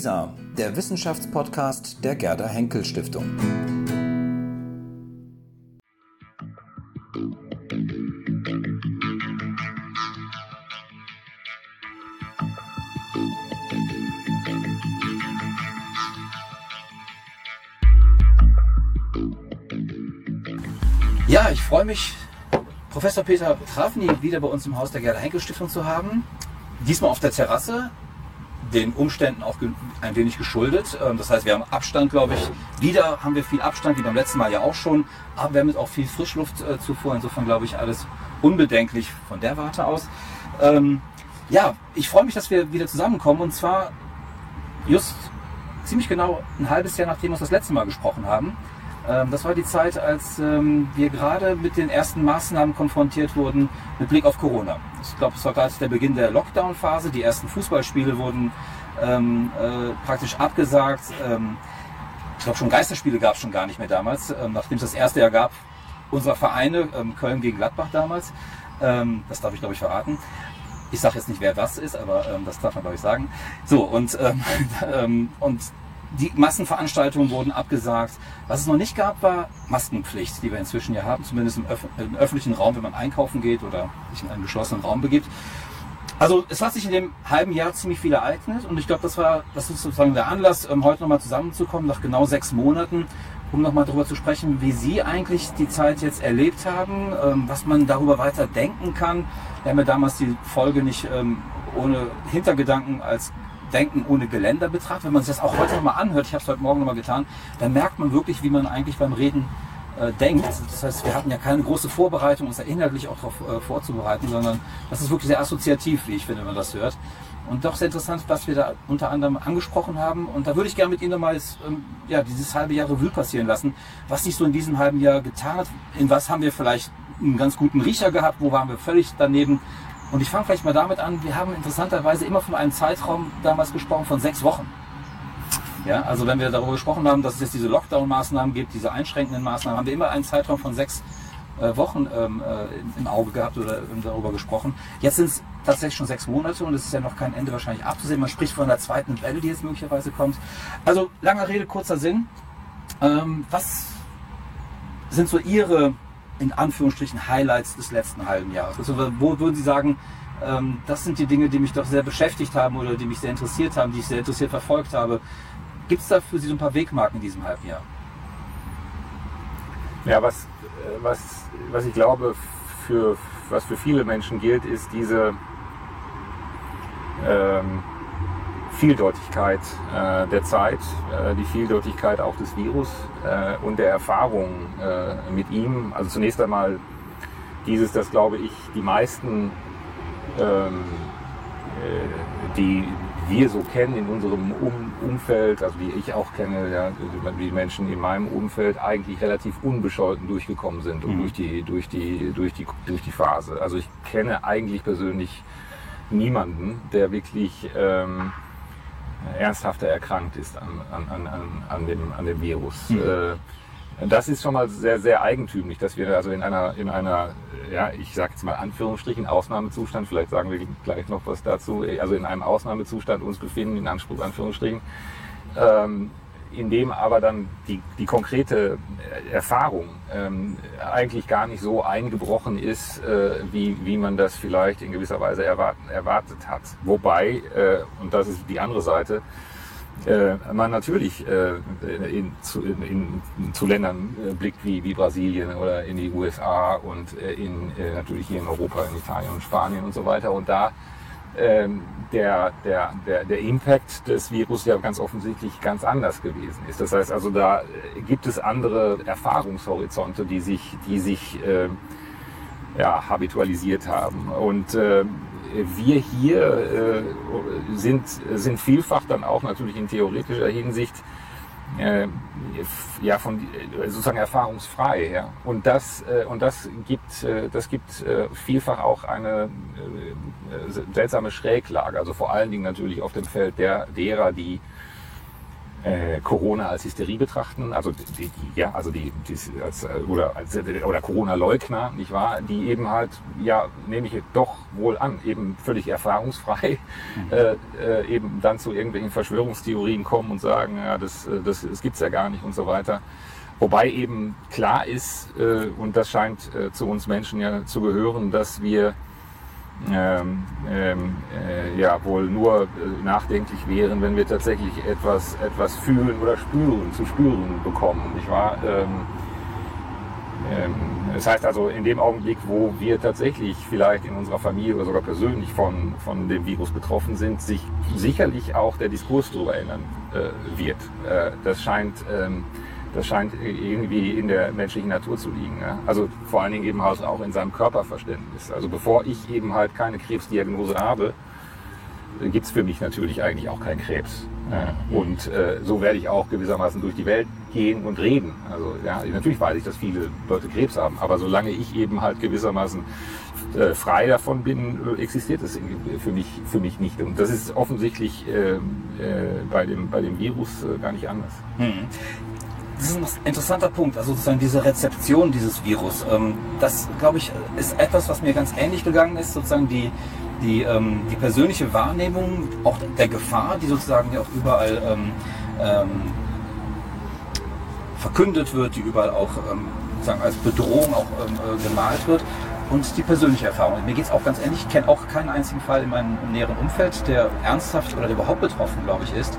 WISA, der Wissenschaftspodcast der Gerda Henkel Stiftung. Ja, ich freue mich, Professor Peter Trafny wieder bei uns im Haus der Gerda Henkel Stiftung zu haben. Diesmal auf der Terrasse, den Umständen auch ein wenig geschuldet. Ähm, das heißt, wir haben Abstand, glaube ich. Wieder haben wir viel Abstand, wie beim letzten Mal ja auch schon. Aber wir haben jetzt auch viel Frischluftzufuhr. Insofern glaube ich, alles unbedenklich von der Warte aus. Ähm, ja, ich freue mich, dass wir wieder zusammenkommen. Und zwar just ziemlich genau ein halbes Jahr, nachdem wir uns das letzte Mal gesprochen haben. Ähm, das war die Zeit, als wir gerade mit den ersten Maßnahmen konfrontiert wurden mit Blick auf Corona. Ich glaube, es war gerade der Beginn der Lockdown-Phase. Die ersten Fußballspiele wurden ähm, äh, praktisch abgesagt. Ähm, ich glaube, schon Geisterspiele gab es schon gar nicht mehr damals, ähm, nachdem es das erste Jahr gab unserer Vereine, ähm, Köln gegen Gladbach damals. Ähm, das darf ich, glaube ich, verraten. Ich sage jetzt nicht, wer was ist, aber ähm, das darf man, glaube ich, sagen. So, und, und die Massenveranstaltungen wurden abgesagt. Was es noch nicht gab, war Maskenpflicht, die wir inzwischen ja haben, zumindest im, öf im, öffentlichen Raum, wenn man einkaufen geht oder sich in einen geschlossenen Raum begibt. Also es hat sich in dem halben Jahr ziemlich viel ereignet und ich glaube, das war das ist sozusagen der Anlass, ähm, heute nochmal zusammenzukommen, nach genau sechs Monaten, um nochmal darüber zu sprechen, wie Sie eigentlich die Zeit jetzt erlebt haben, ähm, was man darüber weiter denken kann. Wir haben ja damals die Folge nicht ähm, ohne Hintergedanken als Denken ohne Geländer betrachtet. Wenn man sich das auch heute nochmal anhört, ich habe es heute Morgen nochmal getan, dann merkt man wirklich, wie man eigentlich beim Reden äh, denkt. Das heißt, wir hatten ja keine große Vorbereitung, uns da inhaltlich auch darauf äh, vorzubereiten, sondern das ist wirklich sehr assoziativ, wie ich finde, wenn man das hört. Und doch sehr interessant, was wir da unter anderem angesprochen haben. Und da würde ich gerne mit Ihnen nochmal ähm, ja, dieses halbe Jahr Revue passieren lassen, was sich so in diesem halben Jahr getan hat. In was haben wir vielleicht einen ganz guten Riecher gehabt, wo waren wir völlig daneben. Und ich fange vielleicht mal damit an, wir haben interessanterweise immer von einem Zeitraum damals gesprochen von sechs Wochen. Ja, also wenn wir darüber gesprochen haben, dass es jetzt diese Lockdown-Maßnahmen gibt, diese einschränkenden Maßnahmen, haben wir immer einen Zeitraum von sechs äh, Wochen ähm, äh, im Auge gehabt oder ähm, darüber gesprochen. Jetzt sind es tatsächlich schon sechs Monate und es ist ja noch kein Ende wahrscheinlich abzusehen. Man spricht von einer zweiten Welle, die jetzt möglicherweise kommt. Also langer Rede, kurzer Sinn. Ähm, was sind so Ihre in Anführungsstrichen Highlights des letzten halben Jahres? Also wo würden Sie sagen, ähm, das sind die Dinge, die mich doch sehr beschäftigt haben oder die mich sehr interessiert haben, die ich sehr interessiert verfolgt habe. Gibt es da für Sie so ein paar Wegmarken in diesem halben Jahr? Ja, was, was, was ich glaube, für, was für viele Menschen gilt, ist diese ähm, Vieldeutigkeit äh, der Zeit, äh, die Vieldeutigkeit auch des Virus äh, und der Erfahrung äh, mit ihm. Also zunächst einmal dieses, das glaube ich, die meisten, ähm, äh, die wir so kennen in unserem um Umfeld, also die ich auch kenne, ja, die Menschen in meinem Umfeld eigentlich relativ unbescholten durchgekommen sind und mhm. durch, die, durch, die, durch, die, durch die Phase. Also ich kenne eigentlich persönlich niemanden, der wirklich ähm, ernsthafter erkrankt ist an, an, an, an, dem, an dem Virus. Mhm. Das ist schon mal sehr, sehr eigentümlich, dass wir also in einer, in einer, ja, ich sage jetzt mal Anführungsstrichen, Ausnahmezustand, vielleicht sagen wir gleich noch was dazu, also in einem Ausnahmezustand uns befinden, in Anspruch, Anführungsstrichen. Ähm, in dem aber dann die, die konkrete Erfahrung ähm, eigentlich gar nicht so eingebrochen ist, äh, wie, wie man das vielleicht in gewisser Weise erwarten, erwartet hat. Wobei, äh, und das ist die andere Seite, äh, man natürlich äh, in, zu, in, in, zu Ländern äh, blickt wie, wie Brasilien oder in die USA und äh, in, äh, natürlich hier in Europa, in Italien und Spanien und so weiter. Und da ähm, der, der, der, der Impact des Virus ja ganz offensichtlich ganz anders gewesen ist. Das heißt also, da äh, gibt es andere Erfahrungshorizonte, die sich, die sich äh, ja, habitualisiert haben. Und äh, wir hier äh, sind, sind vielfach dann auch natürlich in theoretischer Hinsicht äh, ja von sozusagen erfahrungsfrei ja. und das äh, und das gibt äh, das gibt äh, vielfach auch eine äh, seltsame Schräglage also vor allen Dingen natürlich auf dem Feld der derer die äh, Corona als Hysterie betrachten, also die, die ja, also die, die als, oder als, oder Corona-Leugner, nicht wahr, die eben halt, ja, nehme ich doch wohl an, eben völlig erfahrungsfrei, mhm. äh, äh, eben dann zu irgendwelchen Verschwörungstheorien kommen und sagen, ja, das, äh, das, das gibt's ja gar nicht und so weiter. Wobei eben klar ist, äh, und das scheint äh, zu uns Menschen ja zu gehören, dass wir ähm, ähm, äh, ja wohl nur äh, nachdenklich wären, wenn wir tatsächlich etwas, etwas fühlen oder spüren, zu spüren bekommen, nicht wahr? Ähm, ähm, das heißt also, in dem Augenblick, wo wir tatsächlich vielleicht in unserer Familie oder sogar persönlich von, von dem Virus betroffen sind, sich sicherlich auch der Diskurs darüber ändern äh, wird. Äh, das scheint ähm, das scheint irgendwie in der menschlichen Natur zu liegen. Ja? Also vor allen Dingen eben halt auch in seinem Körperverständnis. Also bevor ich eben halt keine Krebsdiagnose habe, gibt es für mich natürlich eigentlich auch keinen Krebs. Ja? Und äh, so werde ich auch gewissermaßen durch die Welt gehen und reden. Also ja, natürlich weiß ich, dass viele Leute Krebs haben, aber solange ich eben halt gewissermaßen äh, frei davon bin, existiert es für mich, für mich nicht. Und das ist offensichtlich äh, äh, bei, dem, bei dem Virus äh, gar nicht anders. Hm das ist ein interessanter Punkt, also sozusagen diese Rezeption dieses Virus. Ähm, das, glaube ich, ist etwas, was mir ganz ähnlich gegangen ist, sozusagen die, die, ähm, die persönliche Wahrnehmung auch der Gefahr, die sozusagen ja auch überall ähm, ähm, verkündet wird, die überall auch ähm, sozusagen als Bedrohung auch ähm, äh, gemalt wird. Und die persönliche Erfahrung. Mir geht es auch ganz ähnlich. Ich kenne auch keinen einzigen Fall in meinem näheren Umfeld, der ernsthaft oder der überhaupt betroffen, glaube ich, ist.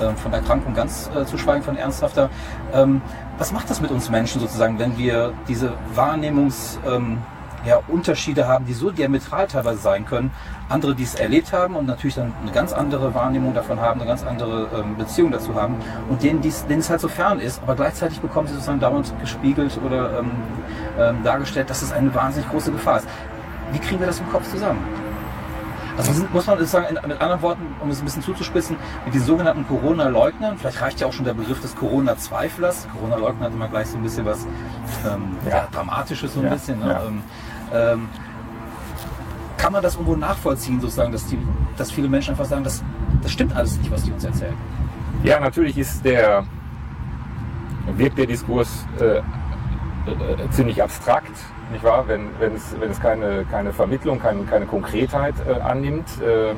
Ähm, von Erkrankung ganz äh, zu schweigen von ernsthafter. Ähm, was macht das mit uns Menschen sozusagen, wenn wir diese Wahrnehmungsunterschiede ähm, ja, haben, die so diametral teilweise sein können? Andere, die es erlebt haben und natürlich dann eine ganz andere Wahrnehmung davon haben, eine ganz andere ähm, Beziehung dazu haben und denen, denen es halt so fern ist, aber gleichzeitig bekommen sie sozusagen dauernd gespiegelt oder ähm, ähm, dargestellt, dass es eine wahnsinnig große Gefahr ist. Wie kriegen wir das im Kopf zusammen? Also sind, muss man sagen, mit anderen Worten, um es ein bisschen zuzuspitzen, mit den sogenannten Corona-Leugnern, vielleicht reicht ja auch schon der Begriff des Corona-Zweiflers. Corona-Leugner hat immer gleich so ein bisschen was ähm, ja. Dramatisches, so ein ja. bisschen. Ne? Ja. Ähm, ähm, kann man das irgendwo nachvollziehen, sozusagen, dass, die, dass viele Menschen einfach sagen, das, das stimmt alles nicht, was die uns erzählen? Ja, natürlich ist der, wirkt der Diskurs äh, äh, ziemlich abstrakt nicht wahr? Wenn, wenn, es, wenn es keine, keine Vermittlung, keine, keine Konkretheit äh, annimmt, äh,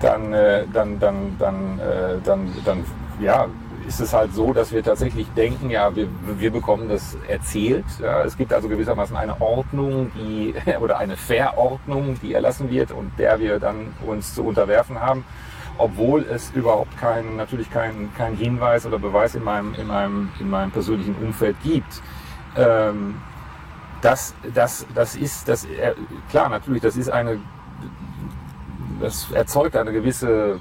dann, äh, dann, dann, dann, äh, dann, dann, ja, ist es halt so, dass wir tatsächlich denken, ja, wir, wir bekommen das erzählt. Ja, es gibt also gewissermaßen eine Ordnung, die oder eine Verordnung, die erlassen wird und der wir dann uns zu unterwerfen haben, obwohl es überhaupt keinen, natürlich keinen kein Hinweis oder Beweis in meinem, in meinem, in meinem persönlichen Umfeld gibt. Ähm, das, das, das ist, das, klar, natürlich, das ist eine, das erzeugt eine gewisse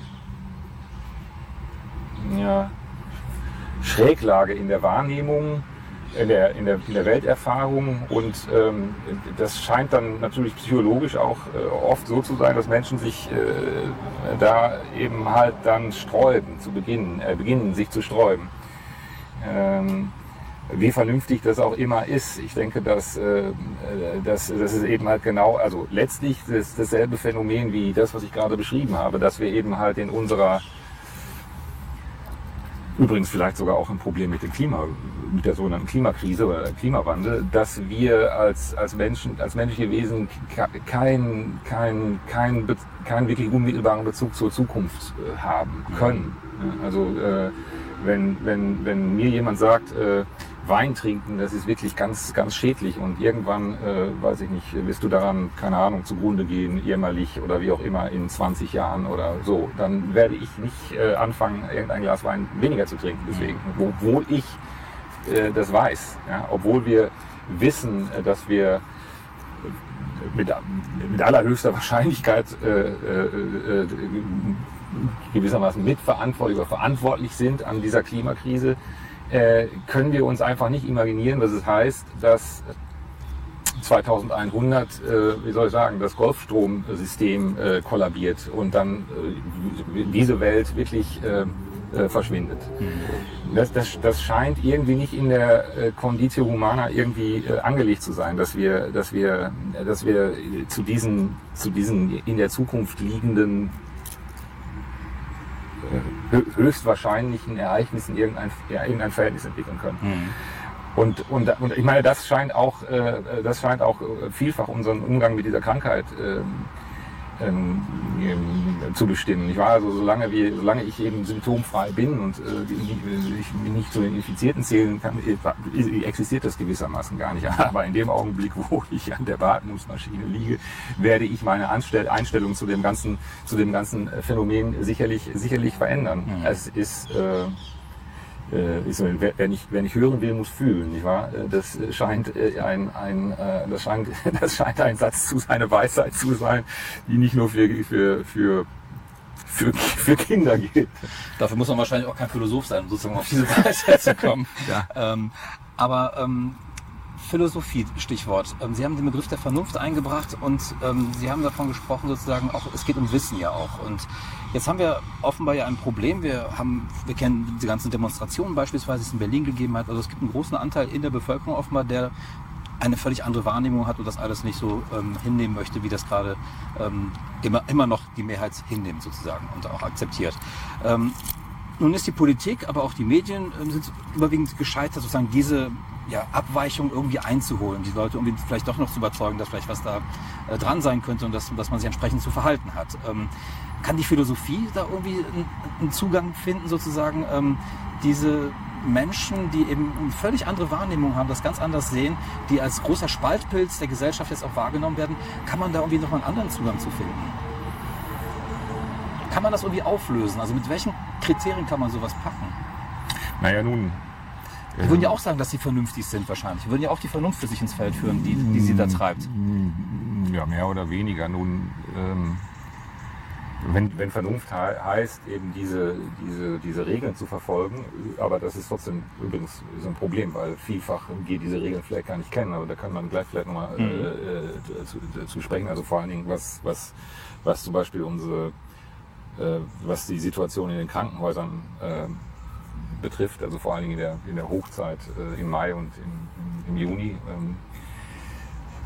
ja, Schräglage in der Wahrnehmung, in der, in der, in der Welterfahrung und ähm, das scheint dann natürlich psychologisch auch äh, oft so zu sein, dass Menschen sich äh, da eben halt dann sträuben, zu beginnen, äh, beginnen sich zu sträuben. Ähm, wie vernünftig das auch immer ist. Ich denke, dass, äh, dass das ist eben halt genau, also letztlich das, dasselbe Phänomen wie das, was ich gerade beschrieben habe, dass wir eben halt in unserer Übrigens vielleicht sogar auch ein Problem mit dem Klima, mit der sogenannten Klimakrise oder Klimawandel, dass wir als, als Menschen, als menschliche Wesen keinen kein, kein, kein wirklich unmittelbaren Bezug zur Zukunft äh, haben können. Also äh, wenn, wenn, wenn mir jemand sagt, äh, Wein trinken, das ist wirklich ganz, ganz schädlich. Und irgendwann, äh, weiß ich nicht, wirst du daran, keine Ahnung, zugrunde gehen, jämmerlich oder wie auch immer in 20 Jahren oder so, dann werde ich nicht äh, anfangen, irgendein Glas Wein weniger zu trinken. Deswegen, obwohl ich äh, das weiß, ja, obwohl wir wissen, äh, dass wir mit, mit allerhöchster Wahrscheinlichkeit äh, äh, äh, gewissermaßen mitverantwortlich oder verantwortlich sind an dieser Klimakrise, äh, können wir uns einfach nicht imaginieren, was es heißt, dass 2100, äh, wie soll ich sagen, das Golfstromsystem äh, kollabiert und dann äh, diese Welt wirklich äh, äh, verschwindet. Mhm. Das, das, das scheint irgendwie nicht in der äh, Conditio Humana irgendwie angelegt zu sein, dass wir, dass wir, dass wir zu diesen, zu diesen in der Zukunft liegenden höchstwahrscheinlichen Ereignissen irgendein, ja, irgendein Verhältnis entwickeln können. Mhm. Und, und, und ich meine, das scheint auch, äh, das scheint auch vielfach unseren Umgang mit dieser Krankheit äh, ähm, zu bestimmen. Ich war also solange, wie, solange ich eben symptomfrei bin und äh, ich mich nicht zu den Infizierten zählen kann, äh, existiert das gewissermaßen gar nicht. Aber in dem Augenblick, wo ich an der Beatmungsmaschine liege, werde ich meine Anstell Einstellung zu dem ganzen, zu dem ganzen Phänomen sicherlich, sicherlich verändern. Mhm. Es ist äh, äh, ist, wer, nicht, wer nicht hören will, muss fühlen, nicht wahr? Äh, das scheint äh, ein, ein, das scheint, das scheint ein Satz zu seiner Weisheit zu sein, die nicht nur für, für, für für, für Kinder gilt. Dafür muss man wahrscheinlich auch kein Philosoph sein, um sozusagen auf diese Weisheit zu kommen. ja. Ähm, aber ähm, Philosophie, Stichwort. Ähm, Sie haben den Begriff der Vernunft eingebracht und ähm, Sie haben davon gesprochen, sozusagen auch, es geht um Wissen ja auch. Und jetzt haben wir offenbar ja ein Problem. Wir haben, wir kennen die ganzen Demonstrationen beispielsweise, die es in Berlin gegeben hat. Also es gibt einen großen Anteil in der Bevölkerung offenbar, der eine völlig andere Wahrnehmung hat und das alles nicht so ähm, hinnehmen möchte, wie das gerade ähm, immer, immer noch die Mehrheit hinnimmt sozusagen und auch akzeptiert. Ähm, nun ist die Politik, aber auch die Medien ähm, sind überwiegend gescheitert, sozusagen diese ja, Abweichung irgendwie einzuholen, die Leute irgendwie vielleicht doch noch zu überzeugen, dass vielleicht was da äh, dran sein könnte und dass, dass man sich entsprechend zu verhalten hat. Ähm, kann die Philosophie da irgendwie einen, Zugang finden, sozusagen ähm, diese Menschen, die eben eine völlig andere Wahrnehmung haben, das ganz anders sehen, die als großer Spaltpilz der Gesellschaft jetzt auch wahrgenommen werden, kann man da irgendwie noch einen anderen Zugang zu finden? Kann man das irgendwie auflösen? Also mit welchen Kriterien kann man sowas packen? Naja, nun, die würden ja auch sagen, dass sie vernünftig sind wahrscheinlich. Die würden ja auch die Vernunft für sich ins Feld führen, die, die sie da treibt. Ja, mehr oder weniger. Nun, ähm, wenn, wenn Vernunft he heißt, eben diese, diese, diese Regeln zu verfolgen, aber das ist trotzdem übrigens so ein Problem, weil vielfach geht diese Regeln vielleicht gar nicht kennen, aber da kann man gleich vielleicht nochmal mhm. äh, äh zu, zu, sprechen. Also vor allen Dingen, was, was, was zum Beispiel unsere, äh, was die Situation in den Krankenhäusern äh, betrifft, also vor allen Dingen in der, in der Hochzeit äh, im Mai und im, im Juni. Ähm,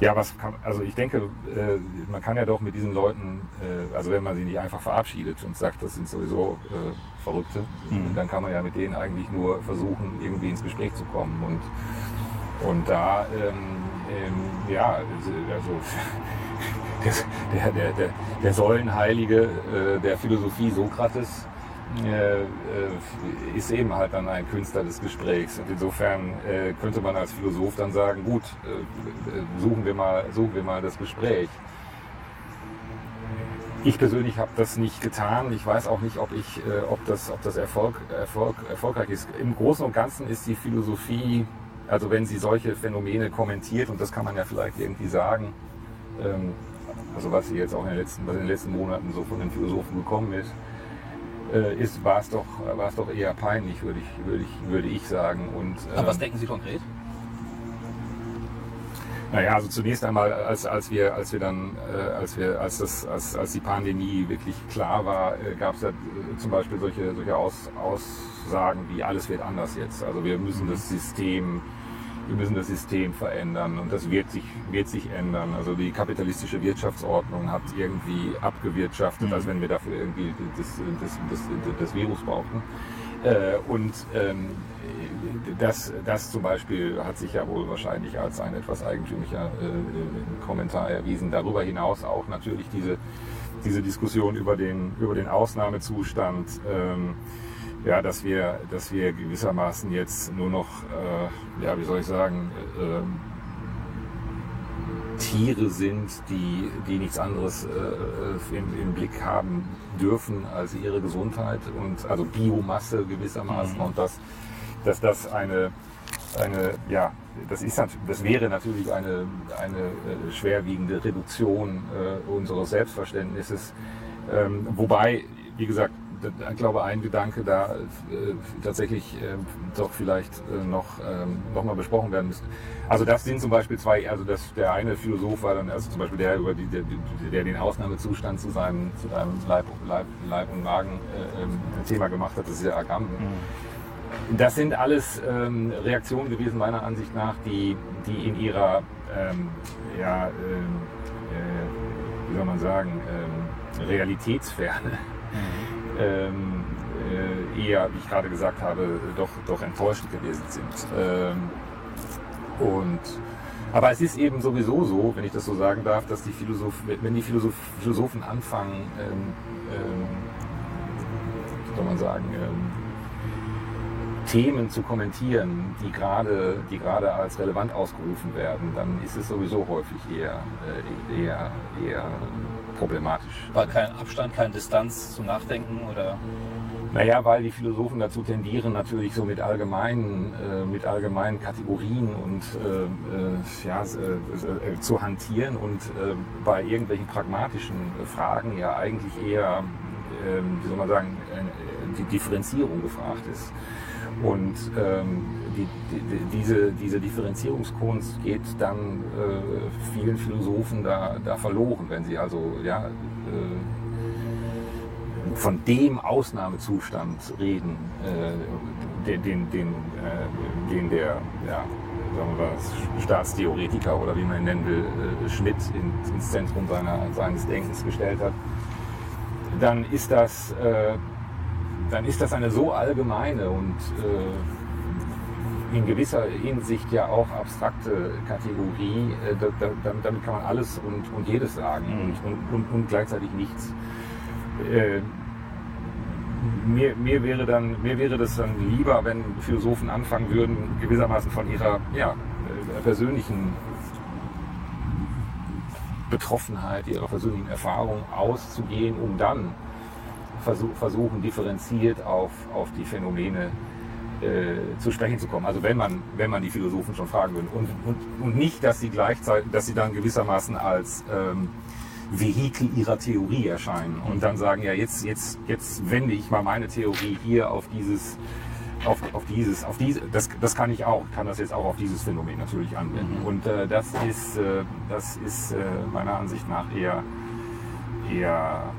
ja, was kann, also ich denke, äh, man kann ja doch mit diesen Leuten, äh, also wenn man sie nicht einfach verabschiedet und sagt, das sind sowieso äh, Verrückte, mhm. dann kann man ja mit denen eigentlich nur versuchen, irgendwie ins Gespräch zu kommen. Und, und da, ähm, ähm, ja, also der, der, der, der Säulenheilige äh, der Philosophie Sokrates, äh, äh, ist eben halt dann ein Künstler des Gesprächs. Und insofern äh, könnte man als Philosoph dann sagen, gut, suchen, wir mal, suchen wir mal das Gespräch. Ich persönlich habe das nicht getan. Ich weiß auch nicht, ob, ich, ob das, ob das Erfolg, Erfolg, erfolgreich ist. Im Großen und Ganzen ist die Philosophie, also wenn sie solche Phänomene kommentiert, und das kann man ja vielleicht irgendwie sagen, ähm, also was sie jetzt auch in den letzten, was in den letzten Monaten so von den Philosophen gekommen ist, äh, ist, war es doch, doch eher peinlich, würde ich, würde ich, würde ich sagen. Und, ähm, Aber was denken Sie konkret? Naja, also zunächst einmal, als, als wir, als wir dann, äh, als wir, als das, als, als die Pandemie wirklich klar war, äh, gab es ja äh, zum Beispiel solche, solche Aus, Aussagen wie alles wird anders jetzt. Also wir müssen das System wir müssen das System verändern und das wird sich, wird sich ändern. Also die kapitalistische Wirtschaftsordnung hat irgendwie abgewirtschaftet, mhm. als wenn wir dafür irgendwie das, das, das, das Virus brauchen. Äh, und ähm, das, das zum Beispiel hat sich ja wohl wahrscheinlich als ein etwas eigentümlicher äh, Kommentar erwiesen. Darüber hinaus auch natürlich diese, diese Diskussion über den, über den Ausnahmezustand. Ähm, ja, dass wir, dass wir gewissermaßen jetzt nur noch, äh, ja, wie soll ich sagen, äh, Tiere sind, die, die nichts anderes äh, im, im, Blick haben dürfen als ihre Gesundheit und also Biomasse gewissermaßen mhm. und dass, dass das eine, eine ja, das, ist, das wäre natürlich eine, eine äh, schwerwiegende Reduktion äh, unseres Selbstverständnisses. Ähm, wobei, wie gesagt, ich glaube, ein Gedanke da äh, tatsächlich äh, doch vielleicht äh, noch, ähm, noch mal besprochen werden müsste. Also das sind zum Beispiel zwei, also das, der eine Philosoph war dann, also zum Beispiel der, über die, der, der den Ausnahmezustand zu seinem, zu seinem Leib, Leib, Leib und Magen äh, ähm, Thema gemacht hat, das ist ja Agamben. Mhm. Das sind alles ähm, Reaktionen gewesen, meiner Ansicht nach, die, die in ihrer, ähm, ja, ähm, äh, wie soll man sagen, ähm, Realitätsferne ähm, eher, wie ich gerade gesagt habe, doch, doch enttäuscht gewesen sind. Ähm, und aber es ist eben sowieso so, wenn ich das so sagen darf, dass die Philosoph wenn die Philosoph Philosophen anfangen, ähm, ähm, wie soll man sagen, ähm, Themen zu kommentieren, die gerade, die gerade als relevant ausgerufen werden, dann ist es sowieso häufig eher, äh, eher, eher problematisch. War kein Abstand, keine Distanz zum Nachdenken oder? Naja, weil die Philosophen dazu tendieren, natürlich so mit allgemeinen, äh, mit allgemeinen Kategorien und äh, äh ja, äh, zu hantieren und äh, bei irgendwelchen pragmatischen Fragen ja eigentlich eher, ähm, wie soll man sagen, die Differenzierung gefragt ist. Und ähm, die, die, diese, diese Differenzierungskunst geht dann äh, vielen Philosophen da, da verloren, wenn sie also ja, äh, von dem Ausnahmezustand reden, äh, den, den, den, äh, den der ja, sagen wir, Staatstheoretiker oder wie man ihn nennen will, äh, Schmidt in, ins Zentrum seiner, seines Denkens gestellt hat, dann ist das äh, dann ist das eine so allgemeine und äh, in gewisser Hinsicht ja auch abstrakte Kategorie, äh, da, da, damit kann man alles und, und jedes sagen mhm. und, und, und, gleichzeitig nichts. Äh, mir, mir, wäre dann, mir wäre das dann lieber, wenn Philosophen anfangen würden, gewissermaßen von ihrer ja, äh, persönlichen Betroffenheit, ihrer persönlichen Erfahrung auszugehen, um dann versuchen, differenziert auf, auf die Phänomene äh, zu sprechen zu kommen. Also wenn man, wenn man die Philosophen schon fragen würde. Und, und, und nicht, dass sie gleichzeitig, dass sie dann gewissermaßen als ähm, Vehikel ihrer Theorie erscheinen und dann sagen, ja, jetzt, jetzt, jetzt wende ich mal meine Theorie hier auf dieses, auf, auf dieses, auf diese, das, das kann ich auch, kann das jetzt auch auf dieses Phänomen natürlich anwenden. Mhm. Und äh, das ist, äh, das ist äh, meiner Ansicht nach eher, eher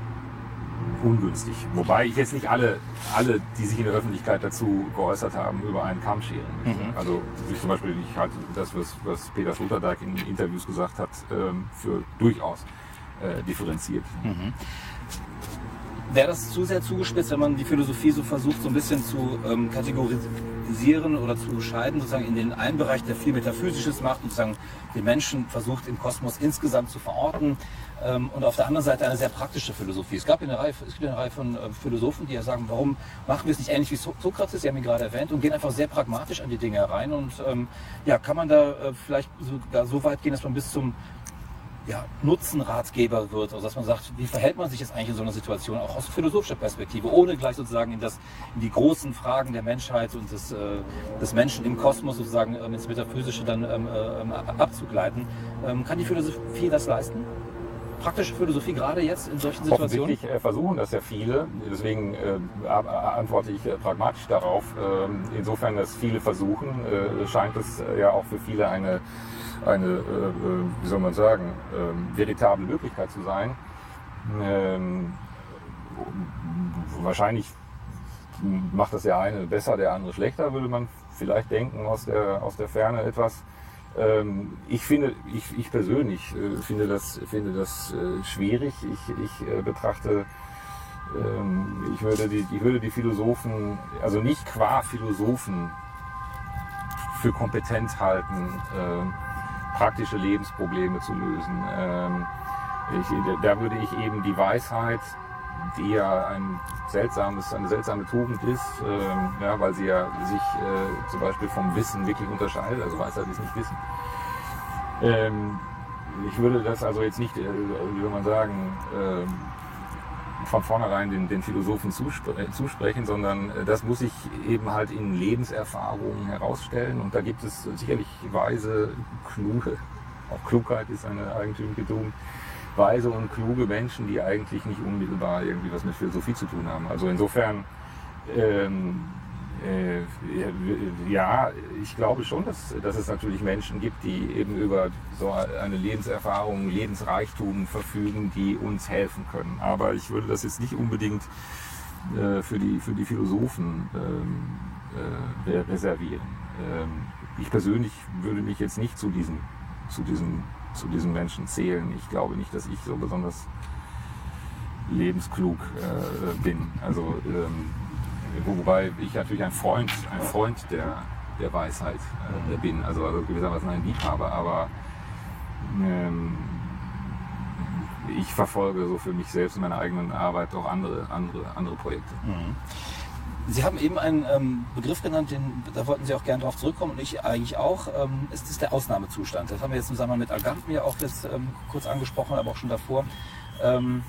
ungünstig. Wobei ich jetzt nicht alle, alle, die sich in der Öffentlichkeit dazu geäußert haben, über einen Kamm scheren. Mhm. Also ich zum Beispiel, ich halte das, was, was Peter Sloterdijk in Interviews gesagt hat, ähm, für durchaus äh, differenziert. Mhm. Wäre das zu sehr zugespitzt, wenn man die Philosophie so versucht, so ein bisschen zu ähm, kategorisieren oder zu scheiden, sozusagen in den einen Bereich, der viel Metaphysisches macht und sozusagen den Menschen versucht, im Kosmos insgesamt zu verorten ähm, und auf der anderen Seite eine sehr praktische Philosophie. Es, gab eine Reihe, es gibt eine Reihe von äh, Philosophen, die ja sagen, warum machen wir es nicht ähnlich wie Sokrates, Sie haben ihn gerade erwähnt, und gehen einfach sehr pragmatisch an die Dinge herein und ähm, ja, kann man da äh, vielleicht sogar so weit gehen, dass man bis zum ja, Nutzenratgeber wird, also dass man sagt, wie verhält man sich jetzt eigentlich in so einer Situation, auch aus philosophischer Perspektive, ohne gleich sozusagen in, das, in die großen Fragen der Menschheit und des, äh, des Menschen im Kosmos sozusagen ähm, ins Metaphysische dann ähm, äh, abzugleiten. Ähm, kann die Philosophie das leisten? Praktische Philosophie gerade jetzt in solchen Situationen? Offensichtlich äh, versuchen das ja viele, deswegen äh, antworte ich äh, pragmatisch darauf. Ähm, insofern, dass viele versuchen, äh, scheint es ja auch für viele eine eine, äh, äh, wie soll man sagen, äh, veritable Möglichkeit zu sein. Ähm, wahrscheinlich macht das der eine besser, der andere schlechter, würde man vielleicht denken aus der, aus der Ferne etwas. Ähm, ich finde, ich, ich persönlich äh, finde das, finde das äh, schwierig. Ich, ich äh, betrachte, ähm, ich, würde die, ich würde die Philosophen, also nicht qua Philosophen für kompetent halten, praktische Lebensprobleme zu lösen. Ähm, ich, da würde ich eben die Weisheit, die ja ein seltsames, eine seltsame Tugend ist, ähm, ja, weil sie ja sich äh, zum Beispiel vom Wissen wirklich unterscheidet, also Weisheit ist nicht Wissen. Ähm, ich würde das also jetzt nicht, äh, wie soll man sagen, äh, von vornherein den, den Philosophen zuspre äh, zusprechen, sondern äh, das muss sich eben halt in Lebenserfahrungen herausstellen. Und da gibt es sicherlich weise, kluge, auch Klugheit ist eine eigentümliche Tugend, weise und kluge Menschen, die eigentlich nicht unmittelbar irgendwie was mit Philosophie zu tun haben. Also insofern ähm, äh, ja, ich glaube schon, dass, dass es natürlich Menschen gibt, die eben über so eine Lebenserfahrung, Lebensreichtum verfügen, die uns helfen können. Aber ich würde das jetzt nicht unbedingt äh, für, die, für die Philosophen ähm, äh, reservieren. Ähm, ich persönlich würde mich jetzt nicht zu diesen, zu, diesen, zu diesen Menschen zählen. Ich glaube nicht, dass ich so besonders lebensklug äh, bin. Also ähm, wobei ich natürlich ein Freund, ein Freund der, der Weisheit äh, bin, also, also gewissermaßen ein Liebhaber, aber ähm, ich verfolge so für mich selbst in meiner eigenen Arbeit auch andere, andere, andere Projekte. Mhm. Sie haben eben einen ähm, Begriff genannt, den, da wollten Sie auch gerne darauf zurückkommen und ich eigentlich auch. Ähm, es ist der Ausnahmezustand. Das haben wir jetzt im Zusammenhang mit Agamben ja auch jetzt, ähm, kurz angesprochen, aber auch schon davor. Ähm,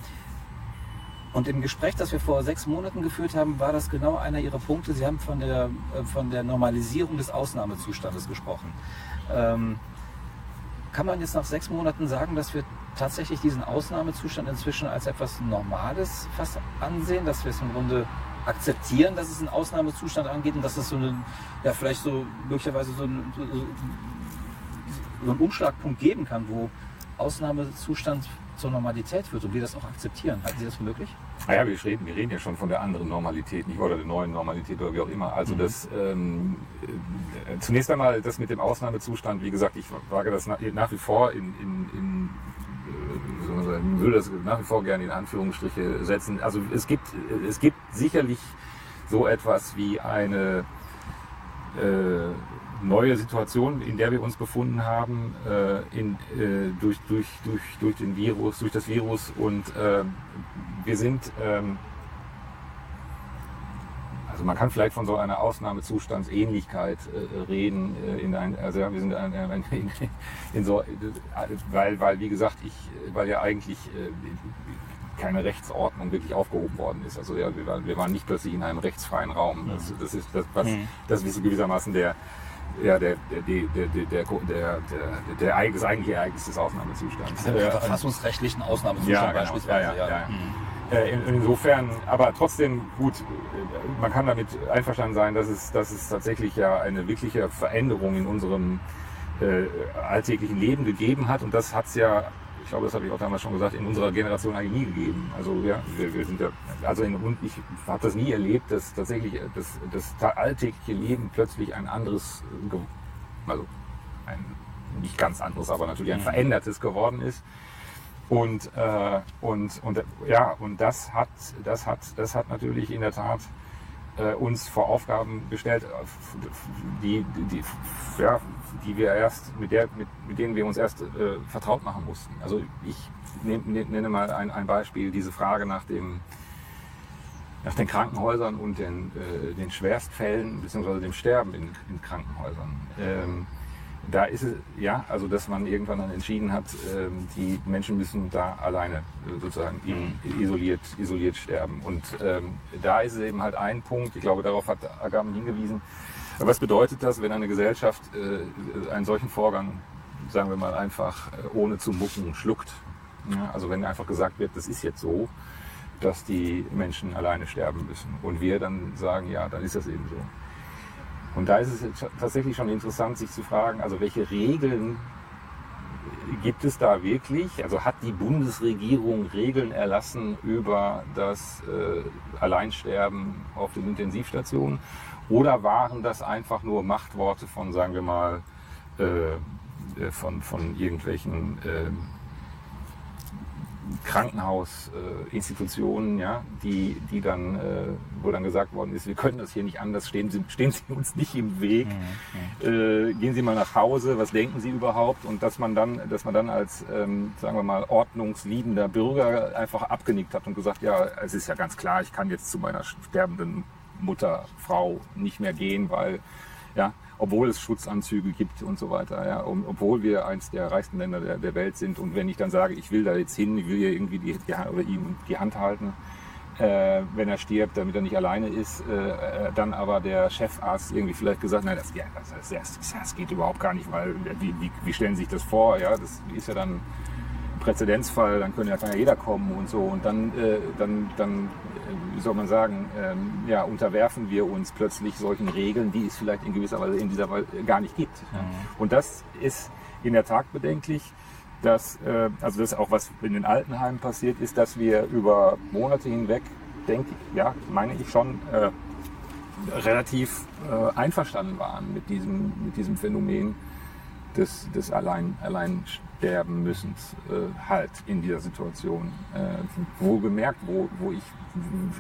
und im Gespräch, das wir vor sechs Monaten geführt haben, war das genau einer Ihrer Punkte. Sie haben von der, äh, von der Normalisierung des Ausnahmezustandes gesprochen. Ähm, kann man jetzt nach sechs Monaten sagen, dass wir tatsächlich diesen Ausnahmezustand inzwischen als etwas Normales fast ansehen, dass wir es im Grunde akzeptieren, dass es einen Ausnahmezustand angeht und dass es so einen, ja vielleicht so möglicherweise so einen, so, so einen Umschlagpunkt geben kann, wo Ausnahmezustand zur Normalität wird und wir das auch akzeptieren. Halten Sie das für möglich? Naja, wir reden, wir reden ja schon von der anderen Normalität, nicht oder der neuen Normalität oder wie auch immer. Also mhm. das ähm, äh, zunächst einmal das mit dem Ausnahmezustand, wie gesagt, ich wage das nach, nach wie vor in, in, in äh, würde das nach wie vor gerne in Anführungsstriche setzen. Also es gibt, es gibt sicherlich so etwas wie eine äh, neue Situation, in der wir uns befunden haben, äh, in, äh, durch, durch, durch, durch den Virus, durch das Virus und äh, wir sind, ähm, also man kann vielleicht von so einer Ausnahmezustandsähnlichkeit äh, reden, äh, in ein, also ja, wir sind ein, ein, in, in, so, weil, weil wie gesagt, ich, weil ja eigentlich keine Rechtsordnung wirklich aufgehoben worden ist. Also ja, wir, waren, wir waren nicht plötzlich in einem rechtsfreien Raum. Das, das ist das, was, mhm. das ist gewissermaßen der, ja, der, der, der, der, der, der, das eigentliche Ereignis des Ausnahmezustands. Also ja, verfassungsrechtlichen Ausnahmezustand ja, genau, beispielsweise. Ja, ja, mhm. Äh, insofern, aber trotzdem gut, äh, man kann damit einverstanden sein, dass es, dass es tatsächlich ja eine wirkliche Veränderung in unserem äh, alltäglichen Leben gegeben hat und das hat es ja ich glaube, das habe ich auch damals schon gesagt, in unserer Generation eigentlich nie gegeben. Also ja, wir, wir sind ja, also in, und ich habe das nie erlebt, dass tatsächlich das, das alltägliche Leben plötzlich ein anderes, also ein nicht ganz anderes, aber natürlich ein verändertes geworden ist. Und, äh, und, und ja, und das hat, das hat, das hat natürlich in der Tat äh, uns vor Aufgaben gestellt, die, die, ja, die wir erst, mit, der, mit, mit denen wir uns erst äh, vertraut machen mussten. Also ich nehme, nenne mal ein, ein Beispiel, diese Frage nach dem, nach den Krankenhäusern und den, äh, den Schwerstfällen bzw. dem Sterben in, in Krankenhäusern. Ähm, da ist es, ja, also dass man irgendwann dann entschieden hat, ähm, die Menschen müssen da alleine äh, sozusagen mhm. isoliert, isoliert sterben. Und ähm, da ist es eben halt ein Punkt, ich glaube, darauf hat Agam hingewiesen. Was bedeutet das, wenn eine Gesellschaft äh, einen solchen Vorgang, sagen wir mal, einfach äh, ohne zu mucken schluckt? Ja, also wenn einfach gesagt wird, das ist jetzt so, dass die Menschen alleine sterben müssen. Und wir dann sagen, ja, dann ist das eben so. Und da ist es tatsächlich schon interessant, sich zu fragen, also welche Regeln gibt es da wirklich? Also hat die Bundesregierung Regeln erlassen über das äh, Alleinsterben auf den Intensivstationen? Oder waren das einfach nur Machtworte von, sagen wir mal, äh, von, von irgendwelchen äh, Krankenhausinstitutionen, ja, die, die dann, äh, wo dann gesagt worden ist, wir können das hier nicht anders, stehen Sie, stehen Sie uns nicht im Weg, mhm. äh, gehen Sie mal nach Hause, was denken Sie überhaupt? Und dass man dann, dass man dann als, ähm, sagen wir mal, ordnungsliebender Bürger einfach abgenickt hat und gesagt, ja, es ist ja ganz klar, ich kann jetzt zu meiner sterbenden Mutter, Frau nicht mehr gehen, weil ja, obwohl es Schutzanzüge gibt und so weiter, ja, obwohl wir eins der reichsten Länder der, der Welt sind und wenn ich dann sage, ich will da jetzt hin, ich will hier irgendwie die, die oder ihm die Hand halten, äh, wenn er stirbt, damit er nicht alleine ist, äh, äh dann aber der Chefarzt irgendwie vielleicht gesagt, nein, das, ja, das, das, das geht überhaupt gar nicht, weil wie, wie, wie stellen Sie sich das vor, ja, das ist ja dann Präzedenzfall, dann können ja, kann ja jeder kommen und so. Und dann, äh, dann, dann wie soll man sagen, ähm, ja, unterwerfen wir uns plötzlich solchen Regeln, die es vielleicht in gewisser Weise in dieser Weise gar nicht gibt. Mhm. Und das ist in der Tat bedenklich. Dass, äh, also das ist auch was in den Altenheimen passiert ist, dass wir über Monate hinweg, denke ich, ja, meine ich schon, äh, relativ äh, einverstanden waren mit diesem, mit diesem Phänomen des, des Allein, Alleinsterben müssen äh, halt in dieser Situation. Äh, wohlgemerkt, wo, wo ich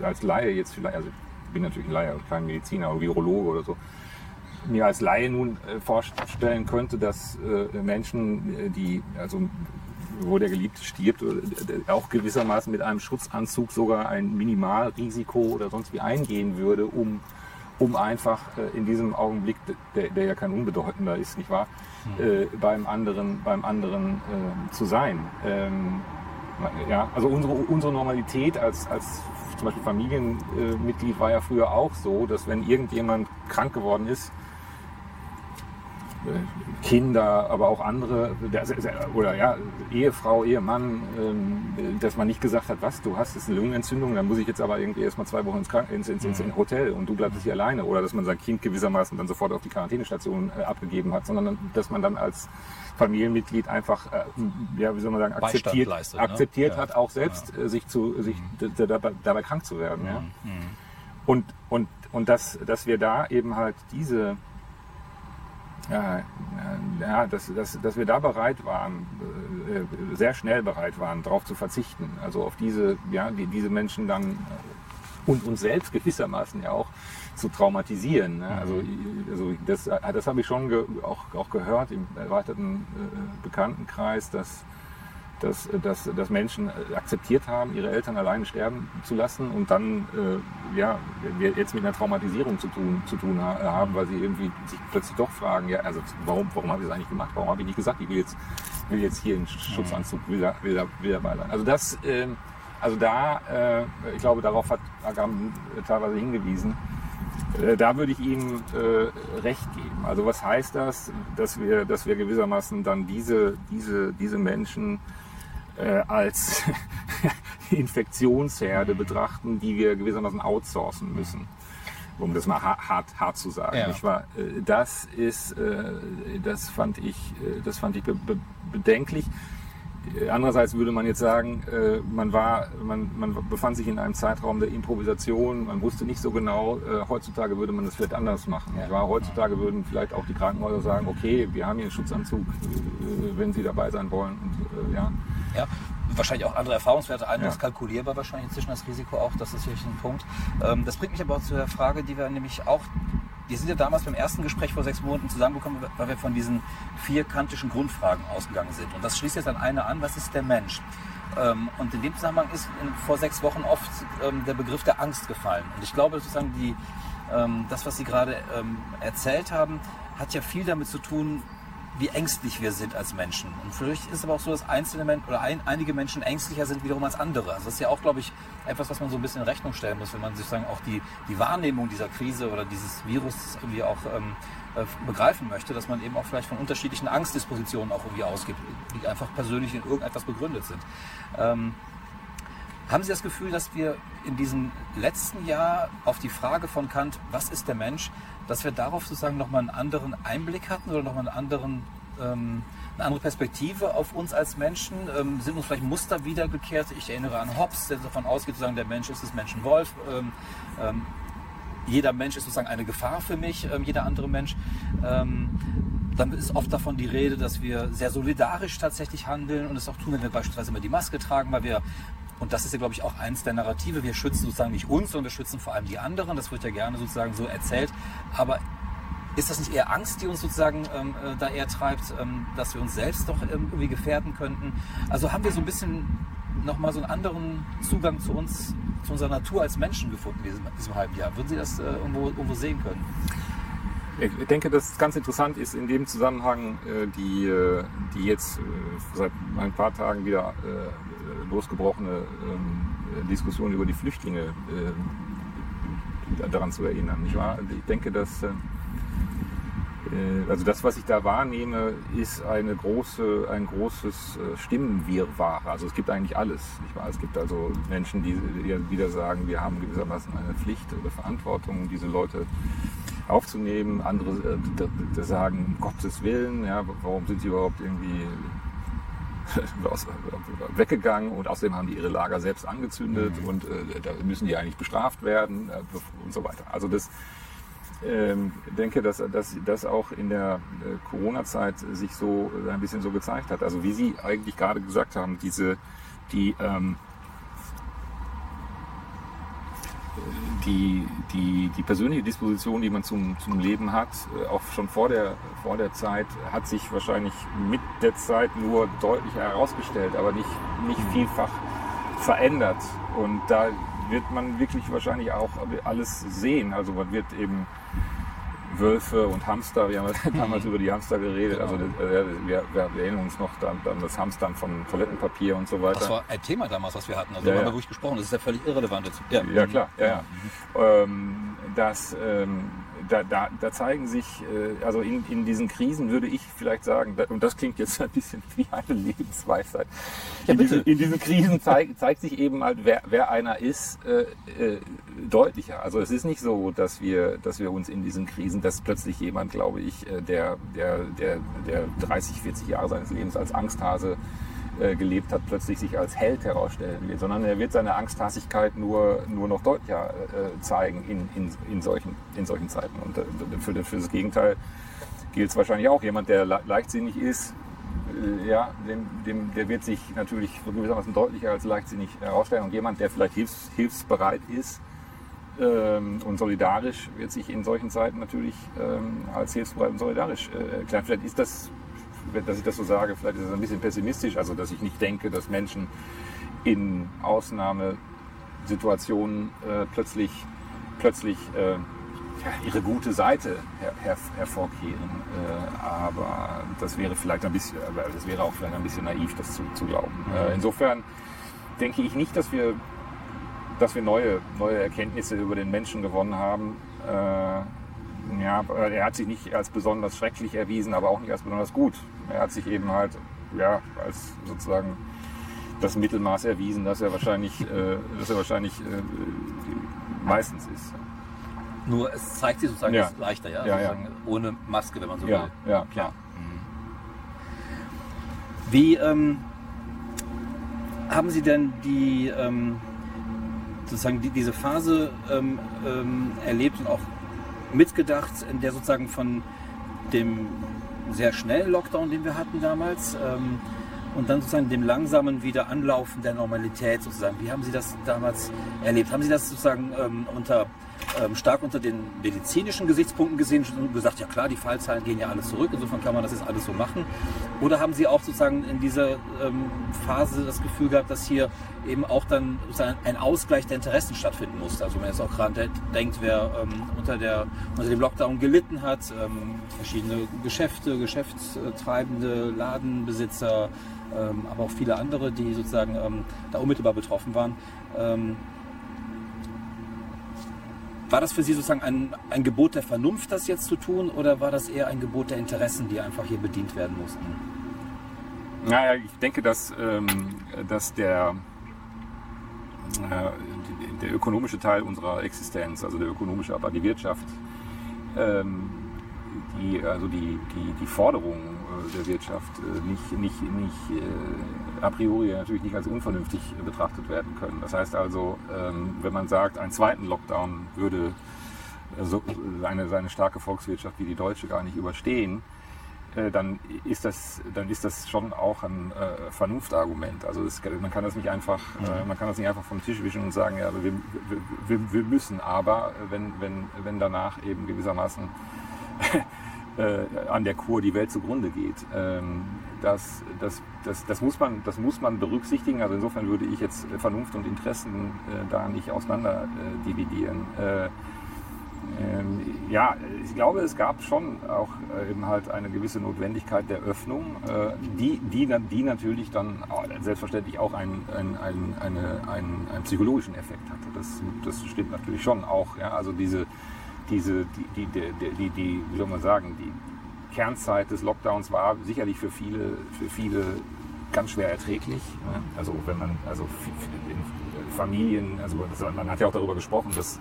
als Laie jetzt vielleicht, also bin natürlich ein Laie, kein Mediziner oder Virologe oder so, mir als Laie nun äh, vorstellen könnte, dass äh, Menschen, äh, die, also wo der Geliebte stirbt, äh, auch gewissermaßen mit einem Schutzanzug sogar ein Minimalrisiko oder sonst wie eingehen würde, um, um einfach äh, in diesem Augenblick, der, der ja kein unbedeutender ist, nicht wahr, äh, beim anderen, beim anderen äh, zu sein. Ähm, ja, also unsere, unsere Normalität als, als zum Beispiel Familienmitglied war ja früher auch so, dass wenn irgendjemand krank geworden ist, Kinder, aber auch andere, oder ja, Ehefrau, Ehemann, ähm, dass man nicht gesagt hat, was, du hast jetzt eine Lungenentzündung, dann muss ich jetzt aber irgendwie erstmal zwei Wochen ins, Krank ins, ins, ins, ins Hotel und du bleibst hier alleine. Oder dass man sein Kind gewissermaßen dann sofort auf die Quarantänestation äh, abgegeben hat, sondern dass man dann als Familienmitglied einfach, äh, ja, wie soll man sagen, akzeptiert, leistet, ne? akzeptiert ja. hat, auch selbst ja. Äh, sich zu, sich mhm. dabei, dabei, krank zu werden. Mhm. Ja? Mhm. Und, und, und dass, dass wir da eben halt diese, ja, ja, dass, dass, dass wir da bereit waren, äh, sehr schnell bereit waren, darauf zu verzichten. Also auf diese, ja, die, diese Menschen dann äh, und uns selbst gewissermaßen ja auch zu traumatisieren. Ne? Also, also das, das habe ich schon ge, auch, auch gehört im erweiterten äh, Bekanntenkreis, dass dass, dass, dass Menschen akzeptiert haben, ihre Eltern alleine sterben zu lassen und dann äh, ja, jetzt mit einer Traumatisierung zu tun, zu tun haben, weil sie irgendwie sich plötzlich doch fragen, ja, also warum, warum habe ich das eigentlich gemacht? Warum habe ich nicht gesagt, ich will jetzt, will jetzt hier einen Schutzanzug, will, da, will, da, will dabei sein? Also das, äh, also da, äh, ich glaube, darauf hat Agam teilweise hingewiesen, äh, da würde ich ihm äh, recht geben. Also was heißt das, dass wir, dass wir gewissermaßen dann diese, diese, diese Menschen äh, als Infektionsherde betrachten, die wir gewissermaßen outsourcen müssen. Um das mal hart, hart zu sagen. Ja. Nicht wahr? Äh, das ist, äh, das fand ich, äh, das fand ich bedenklich. Andererseits würde man jetzt sagen, man war, man, man befand sich in einem Zeitraum der Improvisation, man wusste nicht so genau, heutzutage würde man das vielleicht anders machen. Ja. Heutzutage würden vielleicht auch die Krankenhäuser sagen, okay, wir haben hier einen Schutzanzug, wenn Sie dabei sein wollen. Und, ja. Ja, wahrscheinlich auch andere Erfahrungswerte ein, ja. das kalkulierbar wahrscheinlich inzwischen das Risiko auch, das ist wirklich ein Punkt. Ähm, das bringt mich aber auch zu der Frage, die wir nämlich auch, die sind ja damals beim ersten Gespräch vor sechs Monaten zusammengekommen, weil wir von diesen vier kantischen Grundfragen ausgegangen sind. Und das schließt jetzt an eine an, was ist der Mensch? Ähm, und in dem Zusammenhang ist vor sechs Wochen oft ähm, der Begriff der Angst gefallen. Und ich glaube sozusagen, die, das, was Sie gerade erzählt haben, hat ja viel damit zu tun, wie ängstlich wir sind als Menschen. Und vielleicht ist es aber auch so, dass einzelne Menschen oder ein, einige Menschen ängstlicher sind wiederum als andere. Also das ist ja auch, glaube ich, etwas, was man so ein bisschen in Rechnung stellen muss, wenn man sich sagen, auch die, die Wahrnehmung dieser Krise oder dieses Virus irgendwie auch ähm, äh, begreifen möchte, dass man eben auch vielleicht von unterschiedlichen Angstdispositionen auch irgendwie ausgibt, die einfach persönlich in irgendetwas begründet sind. Ähm, haben Sie das Gefühl, dass wir in diesem letzten Jahr auf die Frage von Kant, was ist der Mensch, dass wir darauf sozusagen nochmal einen anderen Einblick hatten oder nochmal einen anderen, ähm, eine andere Perspektive auf uns als Menschen? Ähm, sind uns vielleicht Muster wiedergekehrt? Ich erinnere an Hobbes, der davon ausgeht, sozusagen, der Mensch ist des Menschen Wolf. Ähm, ähm, jeder Mensch ist sozusagen eine Gefahr für mich, ähm, jeder andere Mensch. Ähm, dann ist oft davon die Rede, dass wir sehr solidarisch tatsächlich handeln und es auch tun, wenn wir beispielsweise immer die Maske tragen, weil wir und das ist ja, glaube ich, auch eins der Narrative. Wir schützen sozusagen nicht uns, sondern wir schützen vor allem die anderen. Das wird ja gerne sozusagen so erzählt. Aber ist das nicht eher Angst, die uns sozusagen ähm, äh, da eher treibt, ähm, dass wir uns selbst doch ähm, irgendwie gefährden könnten? Also haben wir so ein bisschen nochmal so einen anderen Zugang zu uns, zu unserer Natur als Menschen gefunden in diesem, diesem halben Jahr. Würden Sie das äh, irgendwo, irgendwo sehen können? Ich denke, dass es ganz interessant ist in dem Zusammenhang, äh, die, äh, die jetzt äh, seit ein paar Tagen wieder losgebrochene ähm, Diskussion über die Flüchtlinge äh, daran zu erinnern. Nicht wahr? Ich denke, dass äh, also das, was ich da wahrnehme, ist eine große, ein großes äh, Stimmenwirrwarr. Also es gibt eigentlich alles. Nicht wahr? Es gibt also Menschen, die wieder sagen, wir haben gewissermaßen eine Pflicht oder Verantwortung, diese Leute aufzunehmen. Andere äh, sagen, um Gottes Willen, ja, warum sind sie überhaupt irgendwie weggegangen und außerdem haben die ihre Lager selbst angezündet mhm. und äh, da müssen die eigentlich bestraft werden äh, und so weiter. Also das ähm, denke, dass das auch in der äh, Corona-Zeit sich so ein bisschen so gezeigt hat. Also wie Sie eigentlich gerade gesagt haben, diese die ähm, die, die, die persönliche Disposition, die man zum, zum Leben hat, äh, auch schon vor der, vor der Zeit, hat sich wahrscheinlich mit der Zeit nur deutlich herausgestellt, aber nicht, nicht vielfach verändert. Und da wird man wirklich wahrscheinlich auch alles sehen. Also man wird eben Wölfe und Hamster, wir haben damals über die Hamster geredet, also äh, wir, wir, erinnern uns noch an, an, das Hamstern von Toilettenpapier und so weiter. Das war ein Thema damals, was wir hatten, also ja, darüber ja. ruhig gesprochen, das ist ja völlig irrelevant jetzt. Ja, ja klar, ja, ja. Mhm. Ähm, das, ähm, da, da, da zeigen sich, äh, also in, in diesen Krisen würde ich vielleicht sagen, und das klingt jetzt ein bisschen wie eine Lebensweisheit, ja, in, diesen, in, diesen, Krisen zeig, zeigt sich eben halt, wer, wer einer ist, äh, äh, deutlicher. Also es ist nicht so, dass wir, dass wir uns in diesen Krisen, dass plötzlich jemand, glaube ich, äh, der, der, der, der 30, 40 Jahre seines Lebens als Angsthase äh, gelebt hat, plötzlich sich als Held herausstellen wird, sondern er wird seine Angsthassigkeit nur, nur noch deutlicher äh, zeigen in, in, in, solchen, in solchen Zeiten. Und äh, für, für das Gegenteil gilt es wahrscheinlich auch. Jemand, der le leichtsinnig ist, äh, ja, dem, dem, der wird sich natürlich gewissermaßen deutlicher als leichtsinnig herausstellen. Und jemand, der vielleicht hilfs, hilfsbereit ist, ähm, und solidarisch wird sich in solchen Zeiten natürlich ähm, als hilfsbereit und solidarisch äh, erklären. Vielleicht ist das dass ich das so sage, vielleicht ist es ein bisschen pessimistisch, also dass ich nicht denke, dass Menschen in Ausnahmesituationen äh, plötzlich, plötzlich äh, ihre gute Seite her, her, hervorkehren. Äh, aber das wäre vielleicht ein bisschen, das wäre auch vielleicht ein bisschen naiv, das zu, zu glauben. Äh, mhm. insofern denke ich nicht, dass wir, dass wir neue, neue Erkenntnisse über den Menschen gewonnen haben äh, ja, er hat sich nicht als besonders schrecklich erwiesen, aber auch nicht als besonders gut. Er hat sich eben halt ja, als sozusagen das Mittelmaß erwiesen, dass er wahrscheinlich, äh, dass er wahrscheinlich äh, meistens ist. Nur es zeigt sich sozusagen ja. leichter, ja? ja, ja. ohne Maske, wenn man so ja, will. Ja, klar. Mhm. Wie ähm, haben Sie denn die ähm, sozusagen die, diese Phase ähm, ähm erlebt und auch mitgedacht, in der sozusagen von dem sehr schnellen Lockdown, den wir hatten damals, ähm, und dann sozusagen dem langsamen Wiederanlaufen der Normalität sozusagen. Wie haben Sie das damals erlebt? Haben Sie das sozusagen ähm, unter ähm, stark unter den medizinischen Gesichtspunkten gesehen und gesagt, ja klar, die Fallzahlen gehen ja alles zurück, insofern kann man das jetzt alles so machen? Oder haben Sie auch sozusagen in dieser ähm, Phase das Gefühl gehabt, dass hier eben auch dann ein Ausgleich der Interessen stattfinden musste? Also wenn man jetzt auch gerade denkt, wer ähm, unter, der, unter dem Lockdown gelitten hat, ähm, verschiedene Geschäfte, Geschäftstreibende, Ladenbesitzer, ähm, aber auch viele andere, die sozusagen ähm, da unmittelbar betroffen waren. War das für Sie sozusagen ein, ein Gebot der Vernunft, das jetzt zu tun, oder war das eher ein Gebot der Interessen, die einfach hier bedient werden mussten? Naja, ich denke, dass, ähm, dass der, äh, der ökonomische Teil unserer Existenz, also der ökonomische, aber die Wirtschaft, ähm, die, also die, die, die Forderungen der Wirtschaft äh, nicht, nicht, nicht äh, a priori natürlich nicht als unvernünftig betrachtet werden können. Das heißt also, ähm, wenn man sagt, einen zweiten Lockdown würde so eine, seine starke Volkswirtschaft wie die deutsche gar nicht überstehen, dann ist das, dann ist das schon auch ein äh, Vernunftargument. Also das, man kann das nicht einfach, mhm. äh, man kann das nicht einfach vom Tisch wischen und sagen, ja, wir, wir, wir müssen aber, wenn, wenn, wenn danach eben gewissermaßen äh, an der Kur die Welt zugrunde geht. Ähm, das, das, das, das, muss man, das muss man berücksichtigen. Also insofern würde ich jetzt Vernunft und Interessen äh, da nicht auseinander äh, dividieren. Äh, ähm, ja, ich glaube, es gab schon auch äh, eben halt eine gewisse Notwendigkeit der Öffnung, äh, die, die, die natürlich dann selbstverständlich auch einen, einen, einen, eine, einen, einen psychologischen Effekt hatte. Das, das stimmt natürlich schon auch. Ja? Also diese, diese, die, die, die, die, die, wie soll man sagen, die Kernzeit des Lockdowns war sicherlich für viele, für viele ganz schwer erträglich. Ne? Also wenn man, also in Familien, also man hat ja auch darüber gesprochen, dass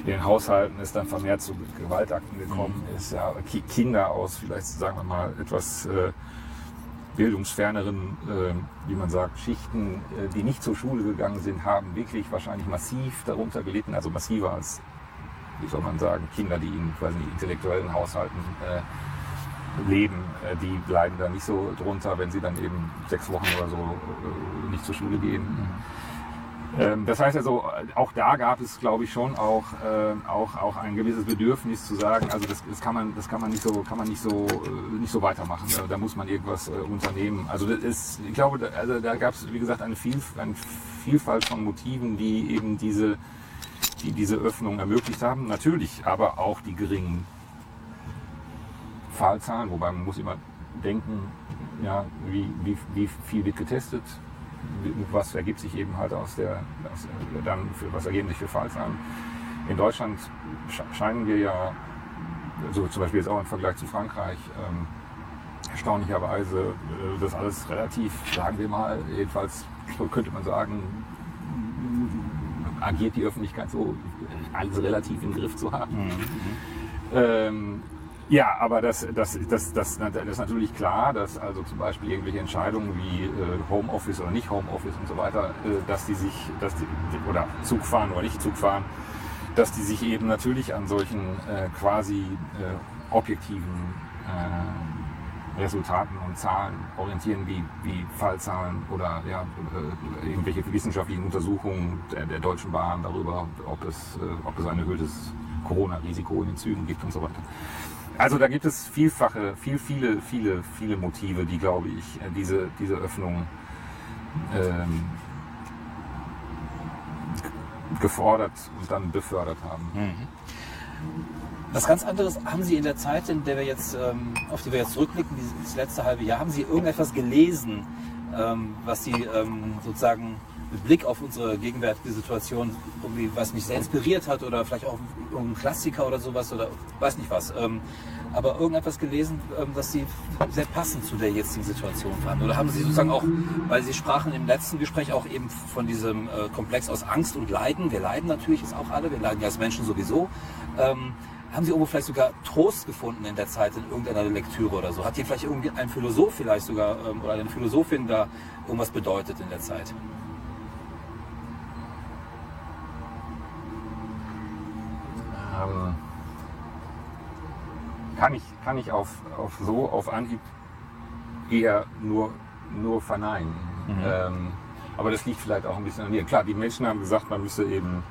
in den Haushalten es dann vermehrt zu Gewaltakten gekommen mhm. ist. Ja, Kinder aus vielleicht, sagen wir mal, etwas äh, bildungsferneren, äh, wie man sagt, Schichten, äh, die nicht zur Schule gegangen sind, haben wirklich wahrscheinlich massiv darunter gelitten, also massiver als wie soll man sagen, Kinder, die in quasi intellektuellen Haushalten äh, leben, äh, die bleiben da nicht so drunter, wenn sie dann eben sechs Wochen oder so äh, nicht zur Schule gehen. Ähm, das heißt also, auch da gab es, glaube ich, schon auch, äh, auch, auch ein gewisses Bedürfnis zu sagen, also das, das, kann man, das kann man nicht so, kann man nicht so, äh, nicht so weitermachen. Da, da muss man irgendwas äh, unternehmen. Also das ist, ich glaube, da, also da gab es, wie gesagt, eine, Viel, eine Vielfalt von Motiven, die eben diese, die diese Öffnung ermöglicht haben. Natürlich, aber auch die geringen Fallzahlen, wobei man muss immer denken, ja, wie, wie, wie viel wird getestet, was ergibt sich eben halt aus der, aus, dann für, was ergeben sich für Fallzahlen. In Deutschland scheinen wir ja, so zum Beispiel jetzt auch im Vergleich zu Frankreich, ähm, erstaunlicherweise äh, das alles relativ, sagen wir mal, jedenfalls könnte man sagen, agiert die Öffentlichkeit so, alles relativ im Griff zu haben. Mhm. Ähm, ja, aber das, das, das, das, das ist natürlich klar, dass also zum Beispiel irgendwelche Entscheidungen wie äh, Homeoffice oder nicht Homeoffice und so weiter, äh, dass die sich, dass die, oder Zug fahren oder nicht Zug fahren, dass die sich eben natürlich an solchen äh, quasi äh, objektiven äh, Resultaten und Zahlen orientieren, wie, wie Fallzahlen oder ja, äh, irgendwelche wissenschaftlichen Untersuchungen der, der Deutschen Bahn darüber, ob es, äh, ob es ein erhöhtes Corona-Risiko in den Zügen gibt und so weiter. Also da gibt es vielfache, viel, viele, viele, viele Motive, die, glaube ich, äh, diese, diese Öffnung ähm, gefordert und dann befördert haben. Mhm. Was ganz anderes haben Sie in der Zeit, in der wir jetzt, ähm, auf die wir jetzt zurückblicken, dieses letzte halbe Jahr, haben Sie irgendetwas gelesen, ähm, was Sie ähm, sozusagen mit Blick auf unsere gegenwärtige Situation irgendwie, was mich sehr inspiriert hat oder vielleicht auch irgendein Klassiker oder sowas oder weiß nicht was. Ähm, aber irgendetwas gelesen, ähm, das Sie sehr passend zu der jetzigen Situation fanden? Oder haben Sie sozusagen auch, weil Sie sprachen im letzten Gespräch auch eben von diesem äh, Komplex aus Angst und Leiden. Wir leiden natürlich jetzt auch alle, wir leiden ja als Menschen sowieso. Ähm, haben Sie irgendwo vielleicht sogar Trost gefunden in der Zeit in irgendeiner Lektüre oder so? Hat hier vielleicht irgendwie ein Philosoph vielleicht sogar ähm, oder eine Philosophin da irgendwas bedeutet in der Zeit? Ähm, kann ich, kann ich auf, auf so auf Anhieb eher nur, nur verneinen. Mhm. Ähm, aber das liegt vielleicht auch ein bisschen an mir. Klar, die Menschen haben gesagt, man müsse eben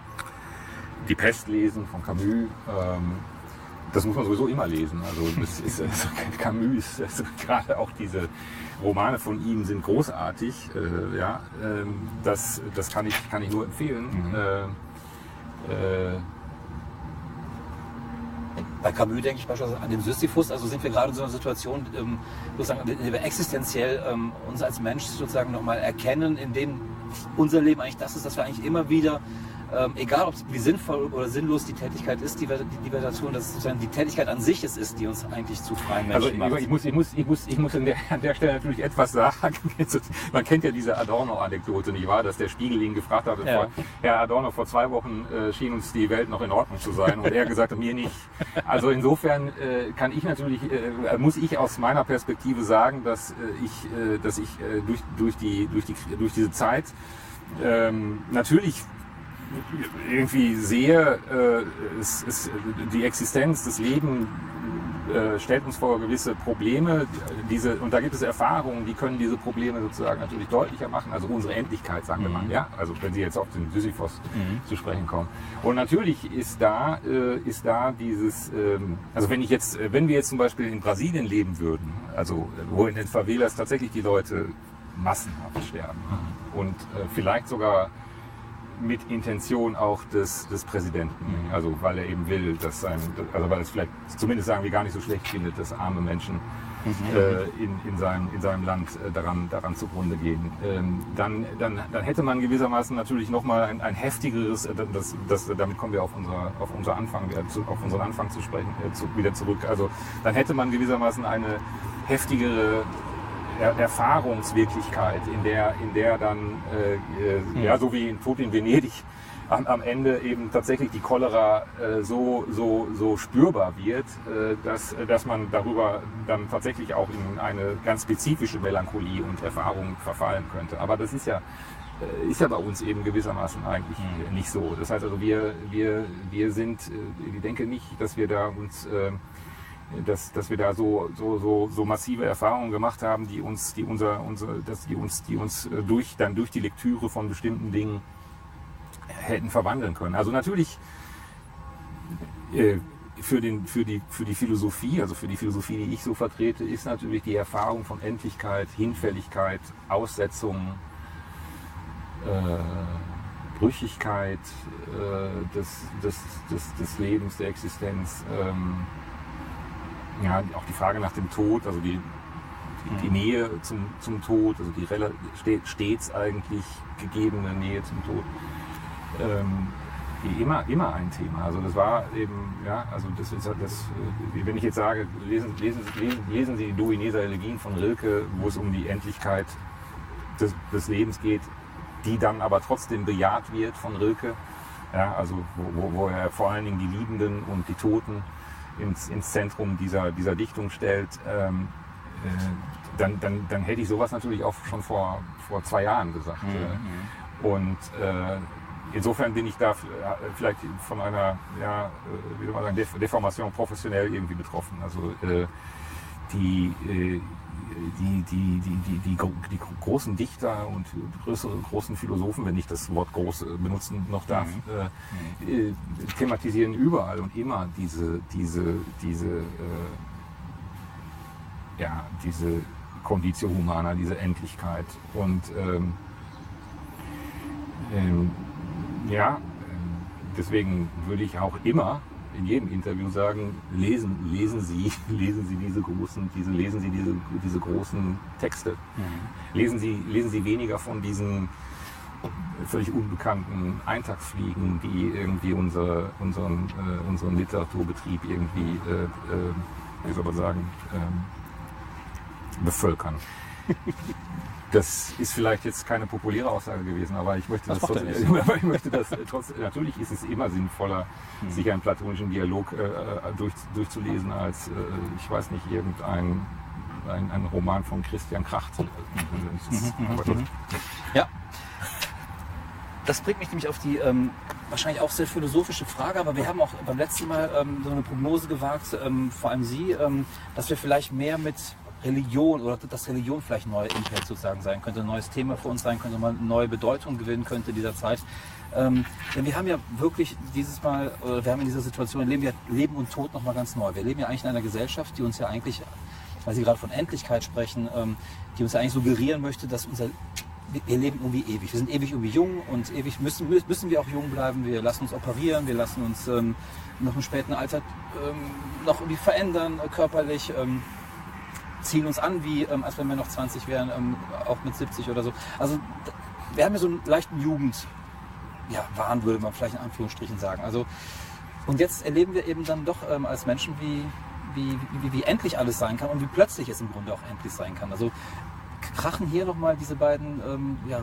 die Pest lesen von Camus. Ähm, das muss man sowieso immer lesen. Also, das ist, also Camus ist also gerade auch diese Romane von ihm sind großartig. Äh, ja, ähm, das, das kann ich, kann ich nur empfehlen. Mhm. Äh, äh, bei Camus denke ich beispielsweise an den Sisyphus, also sind wir gerade in so einer Situation, ähm, sozusagen, in der wir existenziell ähm, uns als Mensch sozusagen nochmal erkennen, in dem unser Leben eigentlich das ist, dass wir eigentlich immer wieder ähm, egal ob wie sinnvoll oder sinnlos die Tätigkeit ist, die, die, wir da tun, dass sozusagen die Tätigkeit an sich es ist, die uns eigentlich zu freien Menschen also, macht. Ich muss, ich muss, ich muss, ich muss an, der, an der Stelle natürlich etwas sagen. Man kennt ja diese Adorno-Anekdote, nicht wahr? Dass der Spiegel ihn gefragt hat, ja. Herr Adorno, vor zwei Wochen äh, schien uns die Welt noch in Ordnung zu sein und er gesagt hat, mir nicht. Also insofern äh, kann ich natürlich, äh, muss ich aus meiner Perspektive sagen, dass äh, ich, äh, dass ich äh, durch, durch, die, durch, die, durch diese Zeit ähm, natürlich irgendwie sehe, äh, ist, ist die Existenz, das Leben äh, stellt uns vor gewisse Probleme. Diese, und da gibt es Erfahrungen, die können diese Probleme sozusagen natürlich deutlicher machen. Also unsere Endlichkeit, sagen wir mal. Mhm. Ja? Also wenn Sie jetzt auf den Sisyphos mhm. zu sprechen kommen. Und natürlich ist da, äh, ist da dieses, ähm, also wenn ich jetzt, wenn wir jetzt zum Beispiel in Brasilien leben würden, also wo in den Favelas tatsächlich die Leute massenhaft sterben mhm. und äh, vielleicht sogar mit Intention auch des, des Präsidenten. Mhm. Also weil er eben will, dass sein, also weil es vielleicht zumindest sagen wir gar nicht so schlecht findet, dass arme Menschen mhm. äh, in, in, seinem, in seinem Land äh, daran, daran zugrunde gehen. Ähm, dann, dann, dann hätte man gewissermaßen natürlich nochmal ein, ein heftigeres, äh, das, das, damit kommen wir auf, unser, auf unser Anfang, auf unseren Anfang zu sprechen, äh, zu, wieder zurück. Also dann hätte man gewissermaßen eine heftigere er Erfahrungswirklichkeit, in der, in der dann, äh, äh, hm. ja, so wie in Tod in Venedig, am, am Ende eben tatsächlich die Cholera äh, so, so, so spürbar wird, äh, dass, dass man darüber dann tatsächlich auch in eine ganz spezifische Melancholie und Erfahrung verfallen könnte. Aber das ist ja, äh, ist ja bei uns eben gewissermaßen eigentlich mhm. nicht so. Das heißt also, wir, wir, wir sind, äh, ich denke nicht, dass wir da uns äh, dass, dass wir da so, so, so, so massive Erfahrungen gemacht haben, die uns, die unser, unser, dass die uns, die uns äh, durch, dann durch die Lektüre von bestimmten Dingen hätten verwandeln können. Also natürlich äh, für, den, für, die, für die Philosophie, also für die Philosophie, die ich so vertrete, ist natürlich die Erfahrung von Endlichkeit, Hinfälligkeit, Aussetzung, äh, Brüchigkeit äh, des, des, des, des Lebens, der Existenz. Ähm, ja, auch die Frage nach dem Tod, also die, die, die Nähe zum, zum Tod, also die stets eigentlich gegebene Nähe zum Tod. Ähm, immer, immer ein Thema. Also das war eben, ja, also das ist das, äh, wenn ich jetzt sage, lesen, lesen, lesen, lesen Sie die Duineser Elegien von Rilke, wo es um die Endlichkeit des, des Lebens geht, die dann aber trotzdem bejaht wird von Rilke. Ja, also wo, wo er vor allen Dingen die Liebenden und die Toten ins, ins Zentrum dieser, dieser Dichtung stellt, ähm, äh, dann, dann, dann hätte ich sowas natürlich auch schon vor, vor zwei Jahren gesagt. Mhm. Äh, und äh, insofern bin ich da vielleicht von einer, ja, äh, wie soll man sagen, Deformation professionell irgendwie betroffen. Also äh, die, äh, die, die, die, die, die, die, großen Dichter und größere, großen Philosophen, wenn ich das Wort groß benutzen noch darf, mhm. äh, thematisieren überall und immer diese, diese, diese, äh, ja, diese Conditio Humana, diese Endlichkeit. Und ähm, ähm, ja, deswegen würde ich auch immer in jedem Interview sagen, lesen, lesen Sie, lesen Sie diese großen, diese, lesen Sie diese, diese großen Texte. Mhm. Lesen Sie, lesen Sie weniger von diesen völlig unbekannten Eintagsfliegen, die irgendwie unser, unseren, äh, unseren Literaturbetrieb irgendwie, äh, äh, wie soll man sagen, ähm, bevölkern. Das ist vielleicht jetzt keine populäre Aussage gewesen, aber ich möchte das, das trotzdem, ich möchte das trotzdem, natürlich ist es immer sinnvoller, hm. sich einen platonischen Dialog äh, äh, durch, durchzulesen, als, äh, ich weiß nicht, irgendein ein, ein Roman von Christian Kracht. Mhm. Mhm. Mhm. Ja. Das bringt mich nämlich auf die ähm, wahrscheinlich auch sehr philosophische Frage, aber wir haben auch beim letzten Mal ähm, so eine Prognose gewagt, ähm, vor allem Sie, ähm, dass wir vielleicht mehr mit Religion oder dass Religion vielleicht ein neuer Impact sozusagen sein könnte, ein neues Thema für uns sein könnte, mal eine neue Bedeutung gewinnen könnte in dieser Zeit. Ähm, denn wir haben ja wirklich dieses Mal, oder wir haben in dieser Situation, leben wir Leben und Tod nochmal ganz neu. Wir leben ja eigentlich in einer Gesellschaft, die uns ja eigentlich, weil Sie gerade von Endlichkeit sprechen, ähm, die uns ja eigentlich suggerieren möchte, dass unser wir leben irgendwie ewig. Wir sind ewig irgendwie jung und ewig müssen, müssen wir auch jung bleiben. Wir lassen uns operieren, wir lassen uns ähm, noch im späten Alter ähm, noch irgendwie verändern, äh, körperlich. Ähm, ziehen uns an, wie ähm, als wenn wir noch 20 wären, ähm, auch mit 70 oder so. Also wir haben ja so einen leichten Jugend, ja, Wahn würde man vielleicht in Anführungsstrichen sagen. Also und jetzt erleben wir eben dann doch ähm, als Menschen, wie, wie, wie, wie endlich alles sein kann und wie plötzlich es im Grunde auch endlich sein kann. Also krachen hier nochmal diese beiden ähm, ja,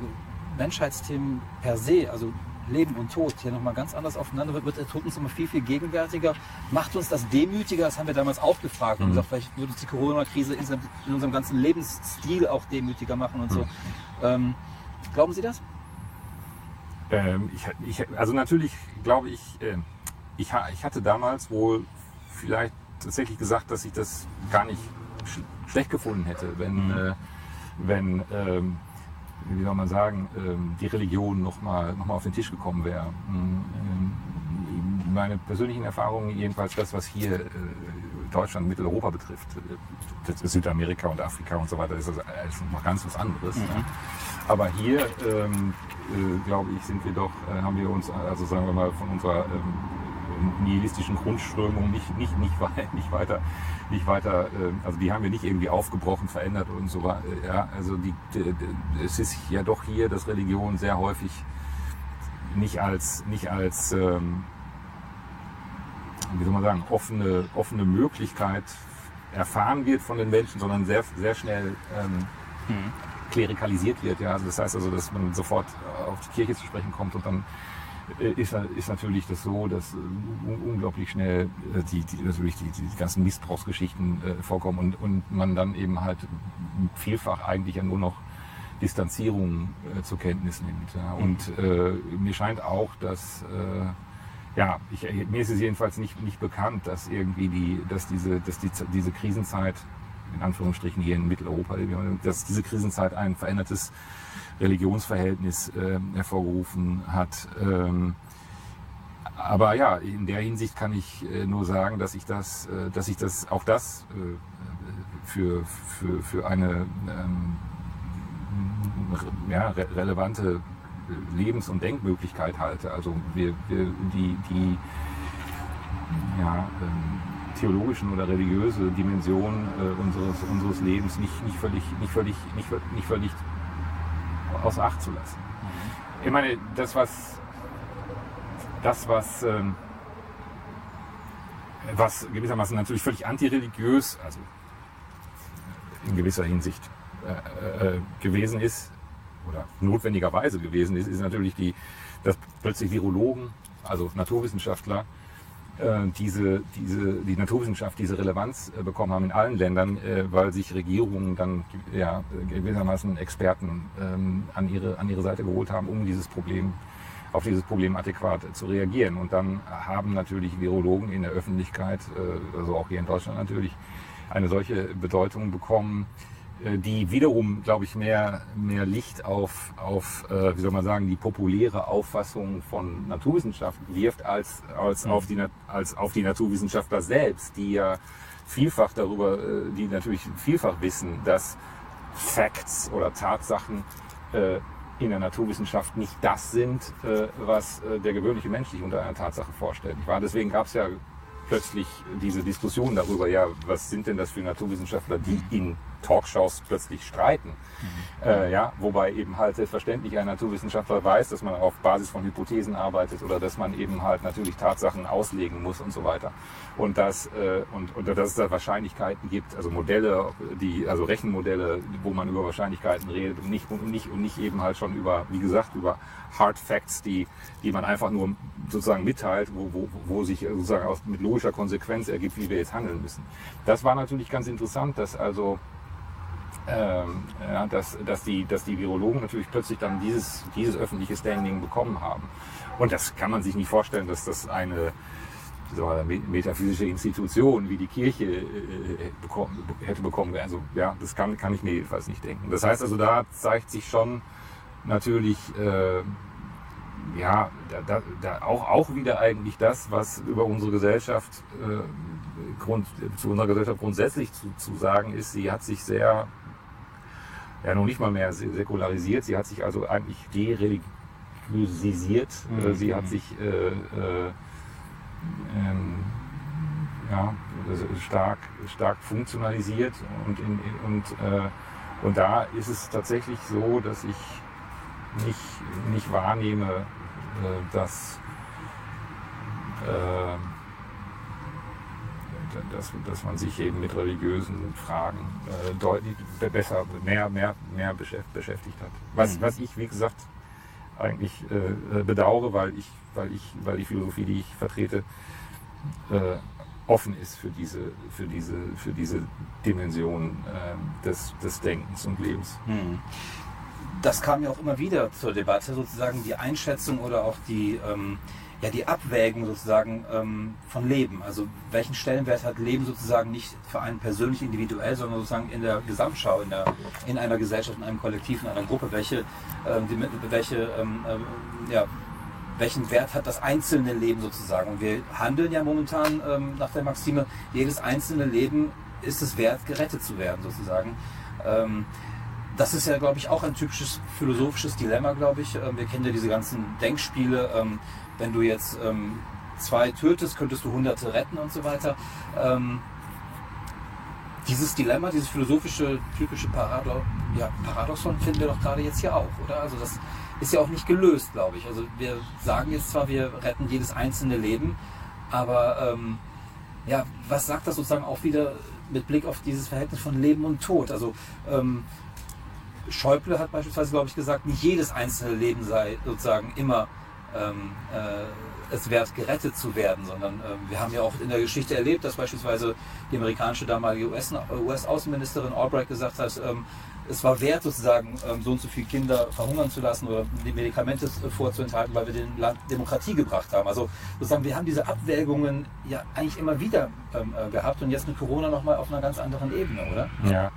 Menschheitsthemen per se, also Leben und Tod hier nochmal ganz anders aufeinander wird, wird der Tod uns immer viel, viel gegenwärtiger. Macht uns das demütiger? Das haben wir damals auch gefragt. Mhm. Und gesagt, vielleicht würde uns die Corona-Krise in, in, unserem ganzen Lebensstil auch demütiger machen und so. Mhm. Ähm, glauben Sie das? Ähm, ich, ich, also natürlich glaube ich, äh, ich, ich hatte damals wohl vielleicht tatsächlich gesagt, dass ich das gar nicht sch schlecht gefunden hätte, wenn, mhm. äh, wenn ähm, wie soll man sagen, ähm, die Religion nochmal noch mal auf den Tisch gekommen wäre. Ähm, meine persönlichen Erfahrungen, jedenfalls das, was hier äh, Deutschland, Mitteleuropa betrifft, äh, Südamerika und Afrika und so weiter, ist das noch ganz was anderes. Mhm. Aber hier, ähm, äh, glaube ich, sind wir doch, haben wir uns, also sagen wir mal, von unserer nihilistischen Grundströmung nicht, nicht, nicht, nicht weiter, nicht weiter, ähm, also die haben wir nicht irgendwie aufgebrochen, verändert und so weiter. Ja, also die, es ist ja doch hier, dass Religion sehr häufig nicht als, nicht als, ähm, wie soll man sagen, offene, offene Möglichkeit erfahren wird von den Menschen, sondern sehr, sehr schnell ähm, hm. klerikalisiert wird. Ja, also das heißt also, dass man sofort auf die Kirche zu sprechen kommt und dann äh, ist, ist natürlich das so, dass äh, unglaublich schnell äh, die, die, natürlich die, die ganzen Missbrauchsgeschichten äh, vorkommen und, und man dann eben halt vielfach eigentlich ja nur noch Distanzierung äh, zur Kenntnis nimmt. Ja. Und äh, mir scheint auch, dass äh, ja, ich, mir ist es jedenfalls nicht, nicht bekannt, dass irgendwie die, dass diese, dass die, diese Krisenzeit in Anführungsstrichen hier in Mitteleuropa, dass diese Krisenzeit ein verändertes Religionsverhältnis äh, hervorgerufen hat. Ähm, aber ja, in der Hinsicht kann ich äh, nur sagen, dass ich das, äh, dass ich das auch das äh, für, für, für eine ähm, ja, re relevante Lebens- und Denkmöglichkeit halte. Also wir, wir die, die ja, ähm, theologischen oder religiöse Dimension äh, unseres, unseres Lebens nicht, nicht, völlig, nicht, völlig, nicht, nicht völlig außer Acht zu lassen. Mhm. Ich meine, das, was, das, was, ähm, was gewissermaßen natürlich völlig antireligiös, also in gewisser Hinsicht äh, äh, gewesen ist, oder notwendigerweise gewesen ist, ist natürlich die, dass plötzlich Virologen, also Naturwissenschaftler, äh, diese, diese, die Naturwissenschaft diese Relevanz äh, bekommen haben in allen Ländern, äh, weil sich Regierungen dann ja, gewissermaßen Experten ähm, an, ihre, an ihre Seite geholt haben, um dieses Problem auf dieses Problem adäquat zu reagieren. Und dann haben natürlich Virologen in der Öffentlichkeit, also auch hier in Deutschland natürlich, eine solche Bedeutung bekommen, äh, die wiederum, glaube ich, mehr, mehr Licht auf, auf äh, wie soll man sagen, die populäre Auffassung von Naturwissenschaft wirft, als, als, mhm. auf die, als auf die Naturwissenschaftler selbst, die ja vielfach darüber, äh, die natürlich vielfach wissen, dass Facts oder Tatsachen äh, in der Naturwissenschaft nicht das sind, äh, was äh, der gewöhnliche Mensch sich unter einer Tatsache vorstellt. War deswegen gab es ja plötzlich diese Diskussion darüber, ja, was sind denn das für Naturwissenschaftler, die in Talkshows plötzlich streiten. Mhm. Äh, ja, wobei eben halt selbstverständlich ein Naturwissenschaftler weiß, dass man auf Basis von Hypothesen arbeitet oder dass man eben halt natürlich Tatsachen auslegen muss und so weiter. Und dass, äh, und, und dass es da Wahrscheinlichkeiten gibt, also Modelle, die, also Rechenmodelle, wo man über Wahrscheinlichkeiten redet und nicht, und nicht, und nicht eben halt schon über, wie gesagt, über Hard Facts, die, die man einfach nur sozusagen mitteilt, wo, wo, wo sich sozusagen aus, mit logischer Konsequenz ergibt, wie wir jetzt handeln müssen. Das war natürlich ganz interessant, dass also ähm, ja, dass, dass, die, dass die Virologen natürlich plötzlich dann dieses, dieses öffentliche Standing bekommen haben. Und das kann man sich nicht vorstellen, dass das eine metaphysische Institution wie die Kirche äh, bekommen, hätte bekommen. Also ja, das kann, kann ich mir jedenfalls nicht denken. Das heißt also, da zeigt sich schon natürlich äh, ja, da, da, da auch, auch wieder eigentlich das, was über unsere Gesellschaft, äh, Grund, zu unserer Gesellschaft grundsätzlich zu, zu sagen ist. Sie hat sich sehr ja noch nicht mal mehr säkularisiert. Sie hat sich also eigentlich dereligiosisiert. Äh, mhm. Sie hat sich äh, äh, ähm, ja, stark, stark funktionalisiert und, in, und, äh, und da ist es tatsächlich so, dass ich nicht, nicht wahrnehme, äh, dass äh, dass, dass man sich eben mit religiösen Fragen äh, deutlich besser, mehr, mehr, mehr beschäftigt hat. Was, mhm. was ich, wie gesagt, eigentlich äh, bedauere, weil ich, weil ich, weil die Philosophie, die ich vertrete, äh, offen ist für diese, für diese, für diese Dimension äh, des, des Denkens und Lebens. Mhm. Das kam ja auch immer wieder zur Debatte, sozusagen die Einschätzung oder auch die ähm, ja, die Abwägung sozusagen ähm, von Leben. Also welchen Stellenwert hat Leben sozusagen nicht für einen persönlich individuell, sondern sozusagen in der Gesamtschau, in, der, in einer Gesellschaft, in einem Kollektiv, in einer Gruppe. Welche, ähm, die, welche, ähm, äh, ja, welchen Wert hat das einzelne Leben sozusagen? Und wir handeln ja momentan ähm, nach der Maxime, jedes einzelne Leben ist es wert, gerettet zu werden sozusagen. Ähm, das ist ja, glaube ich, auch ein typisches philosophisches Dilemma, glaube ich. Ähm, wir kennen ja diese ganzen Denkspiele wenn du jetzt ähm, zwei tötest, könntest du Hunderte retten und so weiter. Ähm, dieses Dilemma, dieses philosophische, typische Parado ja, Paradoxon finden wir doch gerade jetzt hier auch, oder? Also das ist ja auch nicht gelöst, glaube ich. Also wir sagen jetzt zwar, wir retten jedes einzelne Leben, aber ähm, ja, was sagt das sozusagen auch wieder mit Blick auf dieses Verhältnis von Leben und Tod? Also ähm, Schäuble hat beispielsweise, glaube ich, gesagt, nicht jedes einzelne Leben sei sozusagen immer ähm, äh, es wert, gerettet zu werden, sondern äh, wir haben ja auch in der Geschichte erlebt, dass beispielsweise die amerikanische damalige US-Außenministerin US Albright gesagt hat, ähm, es war wert, sozusagen ähm, so und so viele Kinder verhungern zu lassen oder die Medikamente äh, vorzuenthalten, weil wir dem Land Demokratie gebracht haben. Also sozusagen, wir haben diese Abwägungen ja eigentlich immer wieder ähm, äh, gehabt und jetzt mit Corona nochmal auf einer ganz anderen Ebene, oder? Ja.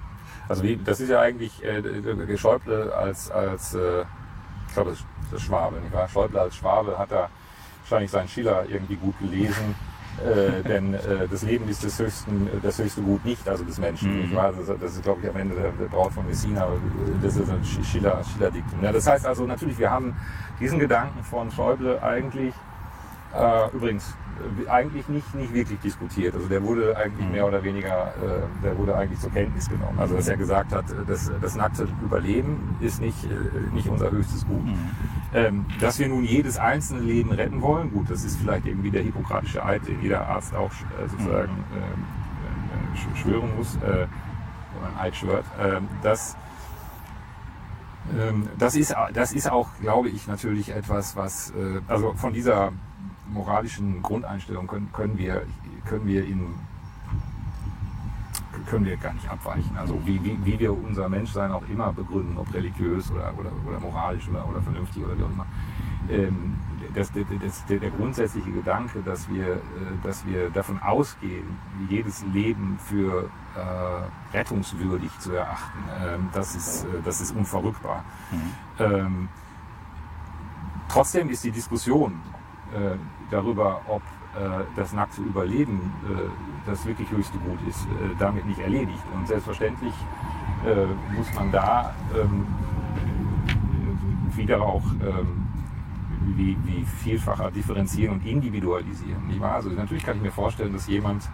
Also wie, das ist ja eigentlich äh, Schäuble als, als äh, ich glaube, das Schwabe, nicht wahr? Schäuble als Schwabe hat da wahrscheinlich seinen Schiller irgendwie gut gelesen äh, denn äh, das Leben ist das, höchsten, das höchste Gut nicht, also des Menschen. Mhm. Das, das, ist, glaube ich, am Ende der, der Braut von Messina, das ist ein Schiller, Schiller-Diktum. Ja, das heißt also natürlich, wir haben diesen Gedanken von Schäuble eigentlich, äh, übrigens, äh, eigentlich nicht, nicht wirklich diskutiert. Also der wurde eigentlich mhm. mehr oder weniger, äh, der wurde eigentlich zur Kenntnis genommen. Also dass er gesagt hat, das, das nackte Überleben ist nicht, äh, nicht unser höchstes Gut. Mhm. Ähm, dass wir nun jedes einzelne Leben retten wollen, gut, das ist vielleicht irgendwie der hippokratische Eid, den jeder Arzt auch äh, sozusagen mhm. äh, äh, schwören muss, äh, oder ein Eid schwört. Ähm, das, ähm, das, ist, das ist auch, glaube ich, natürlich etwas, was, äh, also von dieser moralischen Grundeinstellung können, können, wir, können wir in können wir gar nicht abweichen. Also wie, wie, wie wir unser Menschsein auch immer begründen, ob religiös oder, oder, oder moralisch oder, oder vernünftig oder wie auch immer. Ähm, das, das, das, der, grundsätzliche Gedanke, dass wir, äh, dass wir davon ausgehen, jedes Leben für äh, rettungswürdig zu erachten, ähm, das, ist, äh, das ist unverrückbar. Mhm. Ähm, trotzdem ist die Diskussion äh, darüber, ob äh, das nackte Überleben äh, das wirklich höchste Gut ist, äh, damit nicht erledigt. Und selbstverständlich muss man da ähm, wieder auch ähm, wie, wie, vielfacher differenzieren und individualisieren. Nicht wahr? Also natürlich kann ich mir vorstellen, dass jemand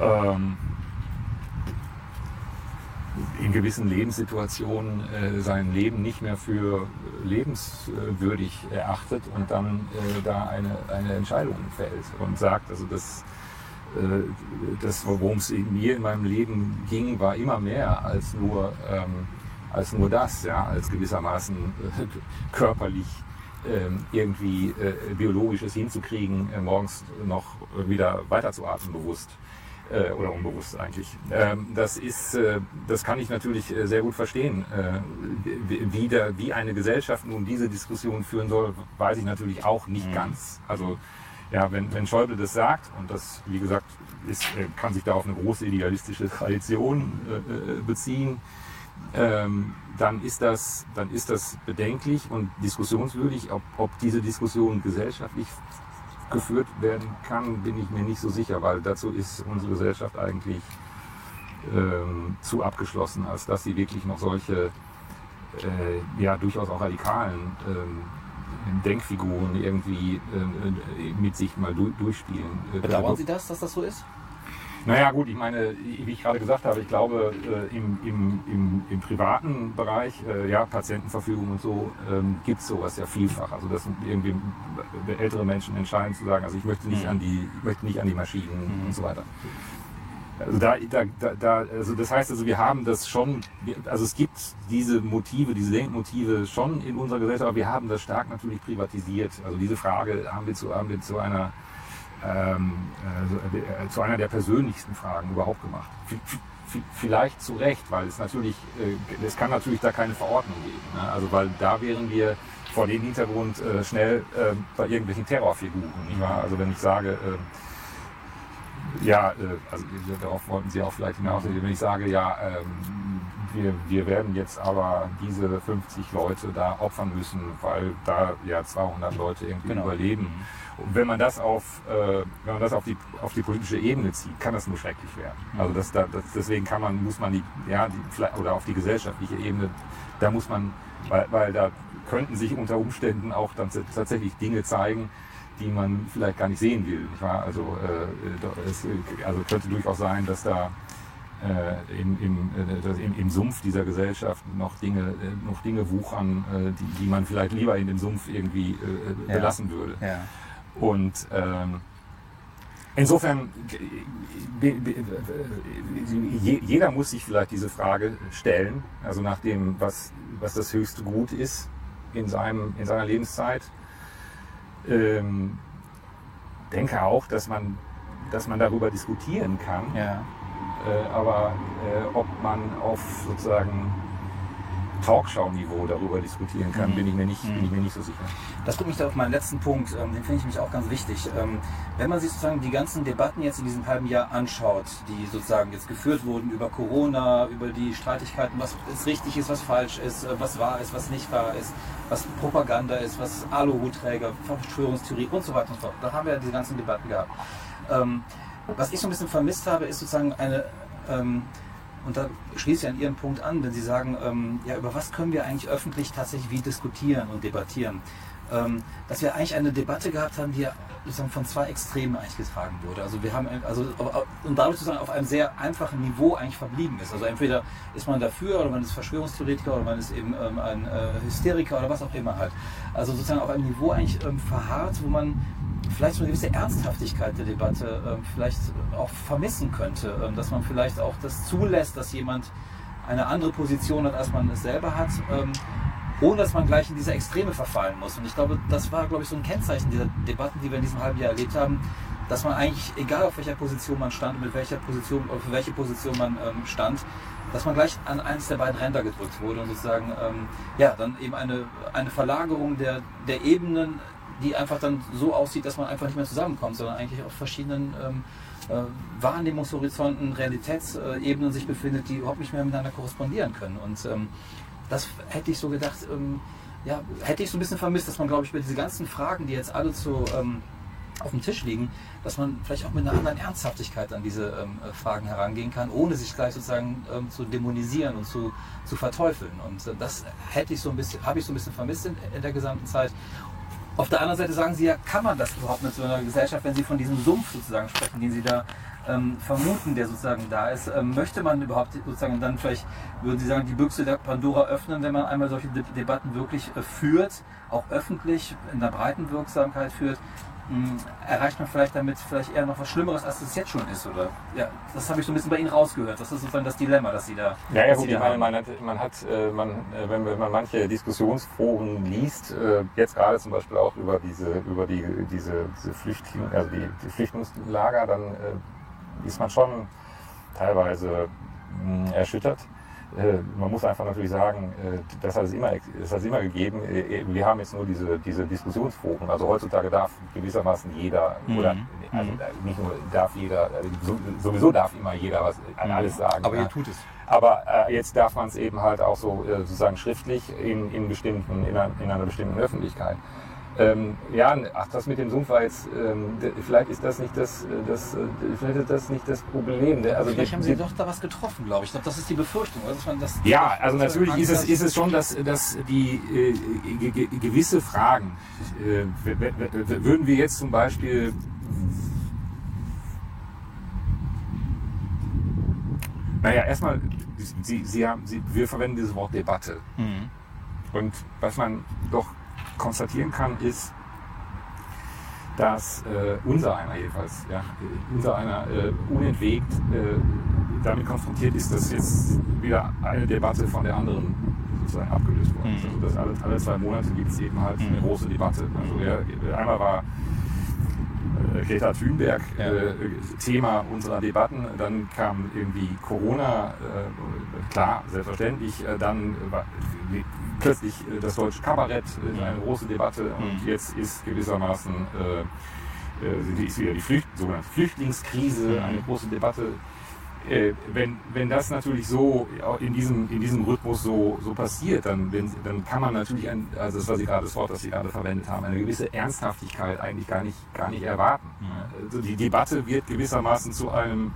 ähm, in gewissen Lebenssituationen äh, sein Leben nicht mehr für lebenswürdig erachtet und dann äh, da eine, eine Entscheidung fällt und sagt, also das, äh, das worum es mir in meinem Leben ging, war immer mehr als nur, ähm, als nur das, ja, als gewissermaßen äh, körperlich ähm, irgendwie äh, biologisches hinzukriegen, äh, morgens noch wieder weiterzuatmen bewusst oder unbewusst eigentlich. Ähm, das ist, äh, das kann ich natürlich äh, sehr gut verstehen. Äh, wie, der, wie eine Gesellschaft nun diese Diskussion führen soll, weiß ich natürlich auch nicht mhm. ganz. Also ja, wenn, wenn Schäuble das sagt, und das, wie gesagt, ist, äh, kann sich da auf eine große idealistische Tradition äh, beziehen, ähm, dann, ist das, dann ist das bedenklich und diskussionswürdig, ob, ob diese Diskussion gesellschaftlich geführt werden kann, bin ich mir nicht so sicher, weil dazu ist unsere Gesellschaft eigentlich ähm, zu abgeschlossen, als dass sie wirklich noch solche äh, ja durchaus auch radikalen ähm, Denkfiguren irgendwie äh, mit sich mal du durchspielen. Bedauern Sie das, dass das so ist? Naja gut, ich meine, wie ich gerade gesagt habe, ich glaube äh, im, im, im, im, privaten Bereich, äh, ja, Patientenverfügung und so, ähm, gibt es sowas ja vielfach. Also dass irgendwie ältere Menschen entscheiden zu sagen, also ich möchte nicht mhm. an die, ich möchte nicht an die Maschinen mhm. und so weiter. Also, da, da, da, also das heißt also, wir haben das schon, also es gibt diese Motive, diese Denkmotive schon in unserer Gesellschaft, aber wir haben das stark natürlich privatisiert. Also diese Frage haben wir zu, haben wir zu einer ähm, äh, zu einer der persönlichsten Fragen überhaupt gemacht. Vielleicht zu Recht, weil es natürlich, äh, es kann natürlich da keine Verordnung geben. Ne? Also weil da wären wir vor dem Hintergrund äh, schnell äh, bei irgendwelchen Terrorfiguren. Also wenn ich sage, äh, ja, äh, also darauf wollten Sie auch vielleicht hinaus, wenn ich sage, ja, ähm, wir, wir werden jetzt aber diese 50 Leute da opfern müssen, weil da ja 200 Leute irgendwie genau. überleben. Mhm und wenn man das auf, äh, wenn man das auf die, auf die politische Ebene zieht, kann das nur schrecklich werden. Also das, das, deswegen kann man, muss man die, ja, die, oder auf die gesellschaftliche Ebene, da muss man, weil, weil da könnten sich unter Umständen auch dann tatsächlich Dinge zeigen, die man vielleicht gar nicht sehen will. Nicht wahr? Also äh, es also könnte durchaus sein, dass da äh, im, im, äh, im, im, Sumpf dieser Gesellschaft noch Dinge, äh, noch Dinge wuchern, äh, die, die man vielleicht lieber in dem Sumpf irgendwie äh, belassen ja. würde. Ja. Und ähm, insofern, jeder muss sich vielleicht diese Frage stellen, also nach dem, was, was das höchste Gut ist in, seinem, in seiner Lebenszeit. Ähm, denke auch, dass man, dass man darüber diskutieren kann. Ja. Äh, aber äh, ob man auf sozusagen Talkshow-Niveau darüber diskutieren kann, Mhm. bin, ich mir nicht, Mhm. bin ich mir nicht so sicher. Das bringt mich da auf meinen letzten Punkt, ähm, den finde ich mich auch ganz wichtig. Ähm, wenn man sich sozusagen die ganzen Debatten jetzt in diesem halben Jahr anschaut, die sozusagen jetzt geführt wurden über Corona, über die Streitigkeiten, was ist richtig ist, was falsch ist, äh, was wahr ist, was nicht wahr ist, was Propaganda ist, was Aluhutträger, Verschwörungstheorie und so weiter und so fort. Da haben wir ja diese ganzen Debatten gehabt. Ähm, was ich so ein bisschen vermisst habe, ist sozusagen eine ähm, und da schließe ich an Ihren Punkt an, wenn Sie sagen, ähm, ja, über was können wir eigentlich öffentlich tatsächlich wie diskutieren und debattieren? Ähm, dass wir eigentlich eine Debatte gehabt haben, die ja von zwei Extremen eigentlich getragen wurde. Also wir haben, also, und dadurch sozusagen auf einem sehr einfachen Niveau eigentlich verblieben ist. Also entweder ist man dafür oder man ist Verschwörungstheoretiker oder man ist eben ähm, ein äh, Hysteriker oder was auch immer halt. Also sozusagen auf einem Niveau eigentlich ähm, verharrt, wo man vielleicht so eine gewisse Ernsthaftigkeit der Debatte ähm, vielleicht auch vermissen könnte, ähm, dass man vielleicht auch das zulässt, dass jemand eine andere Position hat, als man es selber hat, ähm, ohne dass man gleich in diese Extreme verfallen muss. Und ich glaube, das war, glaube ich, so ein Kennzeichen dieser Debatten, die wir in diesem halben Jahr erlebt haben, dass man eigentlich, egal auf welcher Position man stand, mit welcher Position oder für welche Position man ähm, stand, dass man gleich an eines der beiden Ränder gedrückt wurde und sozusagen, ähm, ja, dann eben eine, eine Verlagerung der, der Ebenen die einfach dann so aussieht, dass man einfach nicht mehr zusammenkommt, sondern eigentlich auf verschiedenen ähm, äh, Wahrnehmungshorizonten, Realitätsebenen sich befindet, die überhaupt nicht mehr miteinander korrespondieren können. Und ähm, das hätte ich so gedacht, ähm, ja, hätte ich so ein bisschen vermisst, dass man, glaube ich, über diese ganzen Fragen, die jetzt alle zu, ähm, auf dem Tisch liegen, dass man vielleicht auch mit einer anderen Ernsthaftigkeit an diese ähm, Fragen herangehen kann, ohne sich gleich sozusagen ähm, zu dämonisieren und zu, zu verteufeln. Und äh, das hätte ich so ein bisschen, habe ich so ein bisschen vermisst in, in der gesamten Zeit. Auf der anderen Seite sagen Sie ja, kann man das überhaupt mit so einer Gesellschaft, wenn Sie von diesem Sumpf sozusagen sprechen, den Sie da ähm, vermuten, der sozusagen da ist, ähm, möchte man überhaupt sozusagen dann vielleicht, würden Sie sagen, die Büchse der Pandora öffnen, wenn man einmal solche De Debatten wirklich äh, führt, auch öffentlich in der breiten Wirksamkeit führt, erreicht man vielleicht damit vielleicht eher noch was Schlimmeres, als es jetzt schon ist, oder? Ja, das habe ich so ein bisschen bei Ihnen rausgehört. Das ist sozusagen das Dilemma, das Sie da. Ja, ja, gut, ich meine, man hat, man hat äh, man, äh, wenn, wenn man manche Diskussionsforen liest, äh, jetzt gerade zum Beispiel auch über diese, über die, diese, diese Flüchtling, also die, die Flüchtlingslager, dann ist man schon teilweise mh, erschüttert. Äh, man muss einfach natürlich sagen, äh, das hat es immer, das hat es immer gegeben. Äh, Wir haben jetzt nur diese, diese Diskussionsforen. Also heutzutage darf gewissermaßen jeder, Mhm. oder also Mhm. nicht nur darf jeder, so- sowieso darf immer jeder was, äh, alles sagen. Aber ja. ihr tut es. Aber äh, jetzt darf man es eben halt auch so äh, sozusagen schriftlich in, in, bestimmten, in, einer, in einer bestimmten Öffentlichkeit. Ähm, ja, ach, das mit dem Sumpf war jetzt, ähm, vielleicht ist das nicht das, äh, das, äh, vielleicht ist das nicht das Problem. Der- Also Vielleicht die- haben Sie die- doch da was getroffen, glaube ich. Ich glaube, das ist die Befürchtung. man das ja, also natürlich ist es, ist es schon, dass, dass die äh, ge- ge- gewisse Fragen, äh, würden wir jetzt zum Beispiel naja, erstmal, Sie, Sie haben, Sie, wir verwenden dieses Wort Debatte. Mhm. Und was man doch konstatieren kann, ist, dass äh, unser einer jedenfalls, ja, unser einer äh, unentwegt äh, damit konfrontiert ist, dass jetzt wieder eine Debatte von der anderen sozusagen abgelöst worden ist. Mhm. Also dass alle, alle zwei Monate gibt es eben halt eine Mhm. große Debatte. Also ja, einmal war äh, Greta Thunberg Ja. äh, Thema unserer Debatten. Dann kam irgendwie Corona, äh, klar, selbstverständlich. Äh, dann war plötzlich äh, das deutsche Kabarett, äh, eine große Debatte. Und Mhm. jetzt ist gewissermaßen äh, äh, ist wieder die Flücht, sogenannte Flüchtlingskrise, Mhm. eine große Debatte. Äh, wenn, wenn das natürlich so in diesem, in diesem Rhythmus so, so passiert, dann, wenn, dann kann man natürlich, ein, also das war Sie gerade das Wort, das Sie gerade verwendet haben, eine gewisse Ernsthaftigkeit eigentlich gar nicht, gar nicht erwarten. Mhm. Also die Debatte wird gewissermaßen zu einem,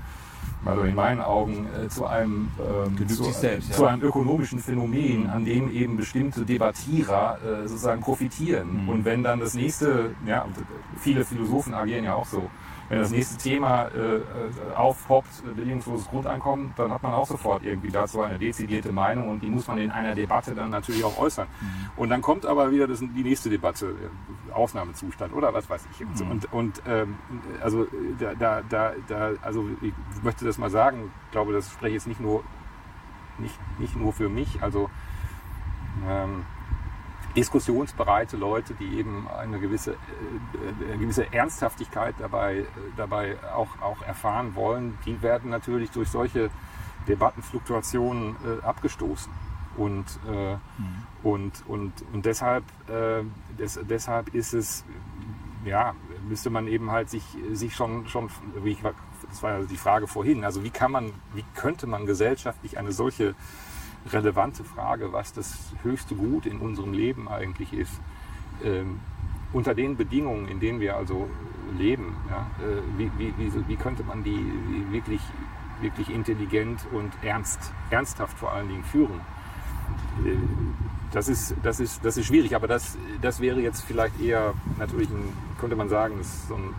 also in meinen Augen, äh, zu einem, ähm, zu, selbst, ja. zu einem ökonomischen Phänomen, an dem eben bestimmte Debattierer äh, sozusagen profitieren. Mhm. Und wenn dann das nächste, ja, und viele Philosophen agieren ja auch so, wenn das nächste Thema äh, äh, aufpoppt, äh, bedingungsloses Grundeinkommen, dann hat man auch sofort irgendwie dazu eine dezidierte Meinung und die muss man in einer Debatte dann natürlich auch äußern. Mhm. Und dann kommt aber wieder das, die nächste Debatte, äh, Aufnahmezustand oder was weiß ich. Mhm. und, und ähm, also da, da, da, da, also ich möchte das mal sagen, ich glaube, das spreche ich jetzt nicht nur nicht, nicht nur für mich. Also ähm, diskussionsbereite Leute, die eben eine gewisse, äh, eine gewisse Ernsthaftigkeit dabei, dabei auch, auch erfahren wollen, die werden natürlich durch solche Debattenfluktuationen äh, abgestoßen. Und, äh, mhm. und, und, und deshalb, äh, des, deshalb ist es, ja, müsste man eben halt sich, sich schon, schon wie ich, das war ja die Frage vorhin, also wie kann man, wie könnte man gesellschaftlich eine solche relevante Frage, was das höchste Gut in unserem Leben eigentlich ist, ähm, unter den Bedingungen, in denen wir also leben, ja, äh, wie, wie, wie, wie, könnte man die wirklich, wirklich intelligent und ernst, ernsthaft vor allen Dingen führen? Äh, das ist, das ist, das ist schwierig, aber das, das wäre jetzt vielleicht eher natürlich, ein, könnte man sagen, so ein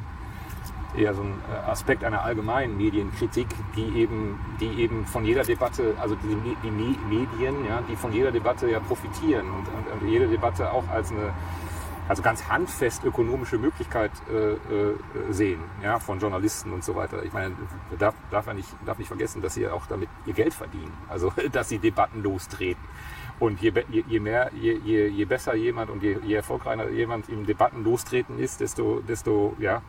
eher so ein äh, Aspekt einer allgemeinen Medienkritik, die eben, die eben von jeder Debatte, also die, die Medien, ja, die von jeder Debatte ja profitieren und, und, und jede Debatte auch als eine also ganz handfest ökonomische Möglichkeit äh, äh, sehen, ja, von Journalisten und so weiter. Ich meine, darf, darf nicht, darf nicht vergessen, dass sie auch damit ihr Geld verdienen, also dass sie Debatten lostreten. Und je, je, je mehr, je, je, je besser jemand und je, je erfolgreicher jemand im Debatten lostreten ist, desto, desto ja,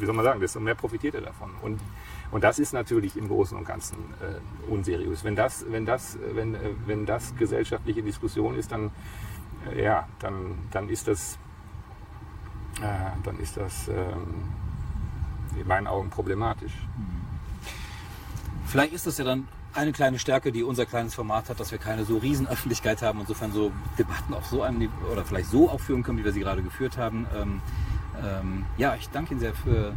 wie soll man sagen, desto mehr profitiert er davon. Und, und das ist natürlich im Großen und Ganzen äh, unseriös. Wenn das, wenn, das, wenn, äh, wenn das gesellschaftliche Diskussion ist, dann, äh, ja, dann, dann ist das, äh, dann ist das ähm, in meinen Augen problematisch. Vielleicht ist das ja dann eine kleine Stärke, die unser kleines Format hat, dass wir keine so riesen Öffentlichkeit haben, insofern so Debatten auf so einem oder vielleicht so auch führen können, wie wir sie gerade geführt haben. Ähm, ähm, ja, ich danke Ihnen sehr für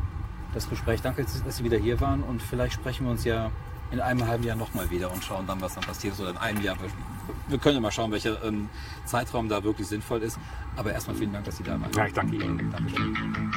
das Gespräch. Danke, dass Sie wieder hier waren und vielleicht sprechen wir uns ja in einem halben Jahr nochmal wieder und schauen dann, was dann passiert ist oder in einem Jahr. Wir können ja mal schauen, welcher ähm, Zeitraum da wirklich sinnvoll ist. Aber erstmal vielen Dank, dass Sie da waren. Ja, ich danke Ihnen. Dankeschön.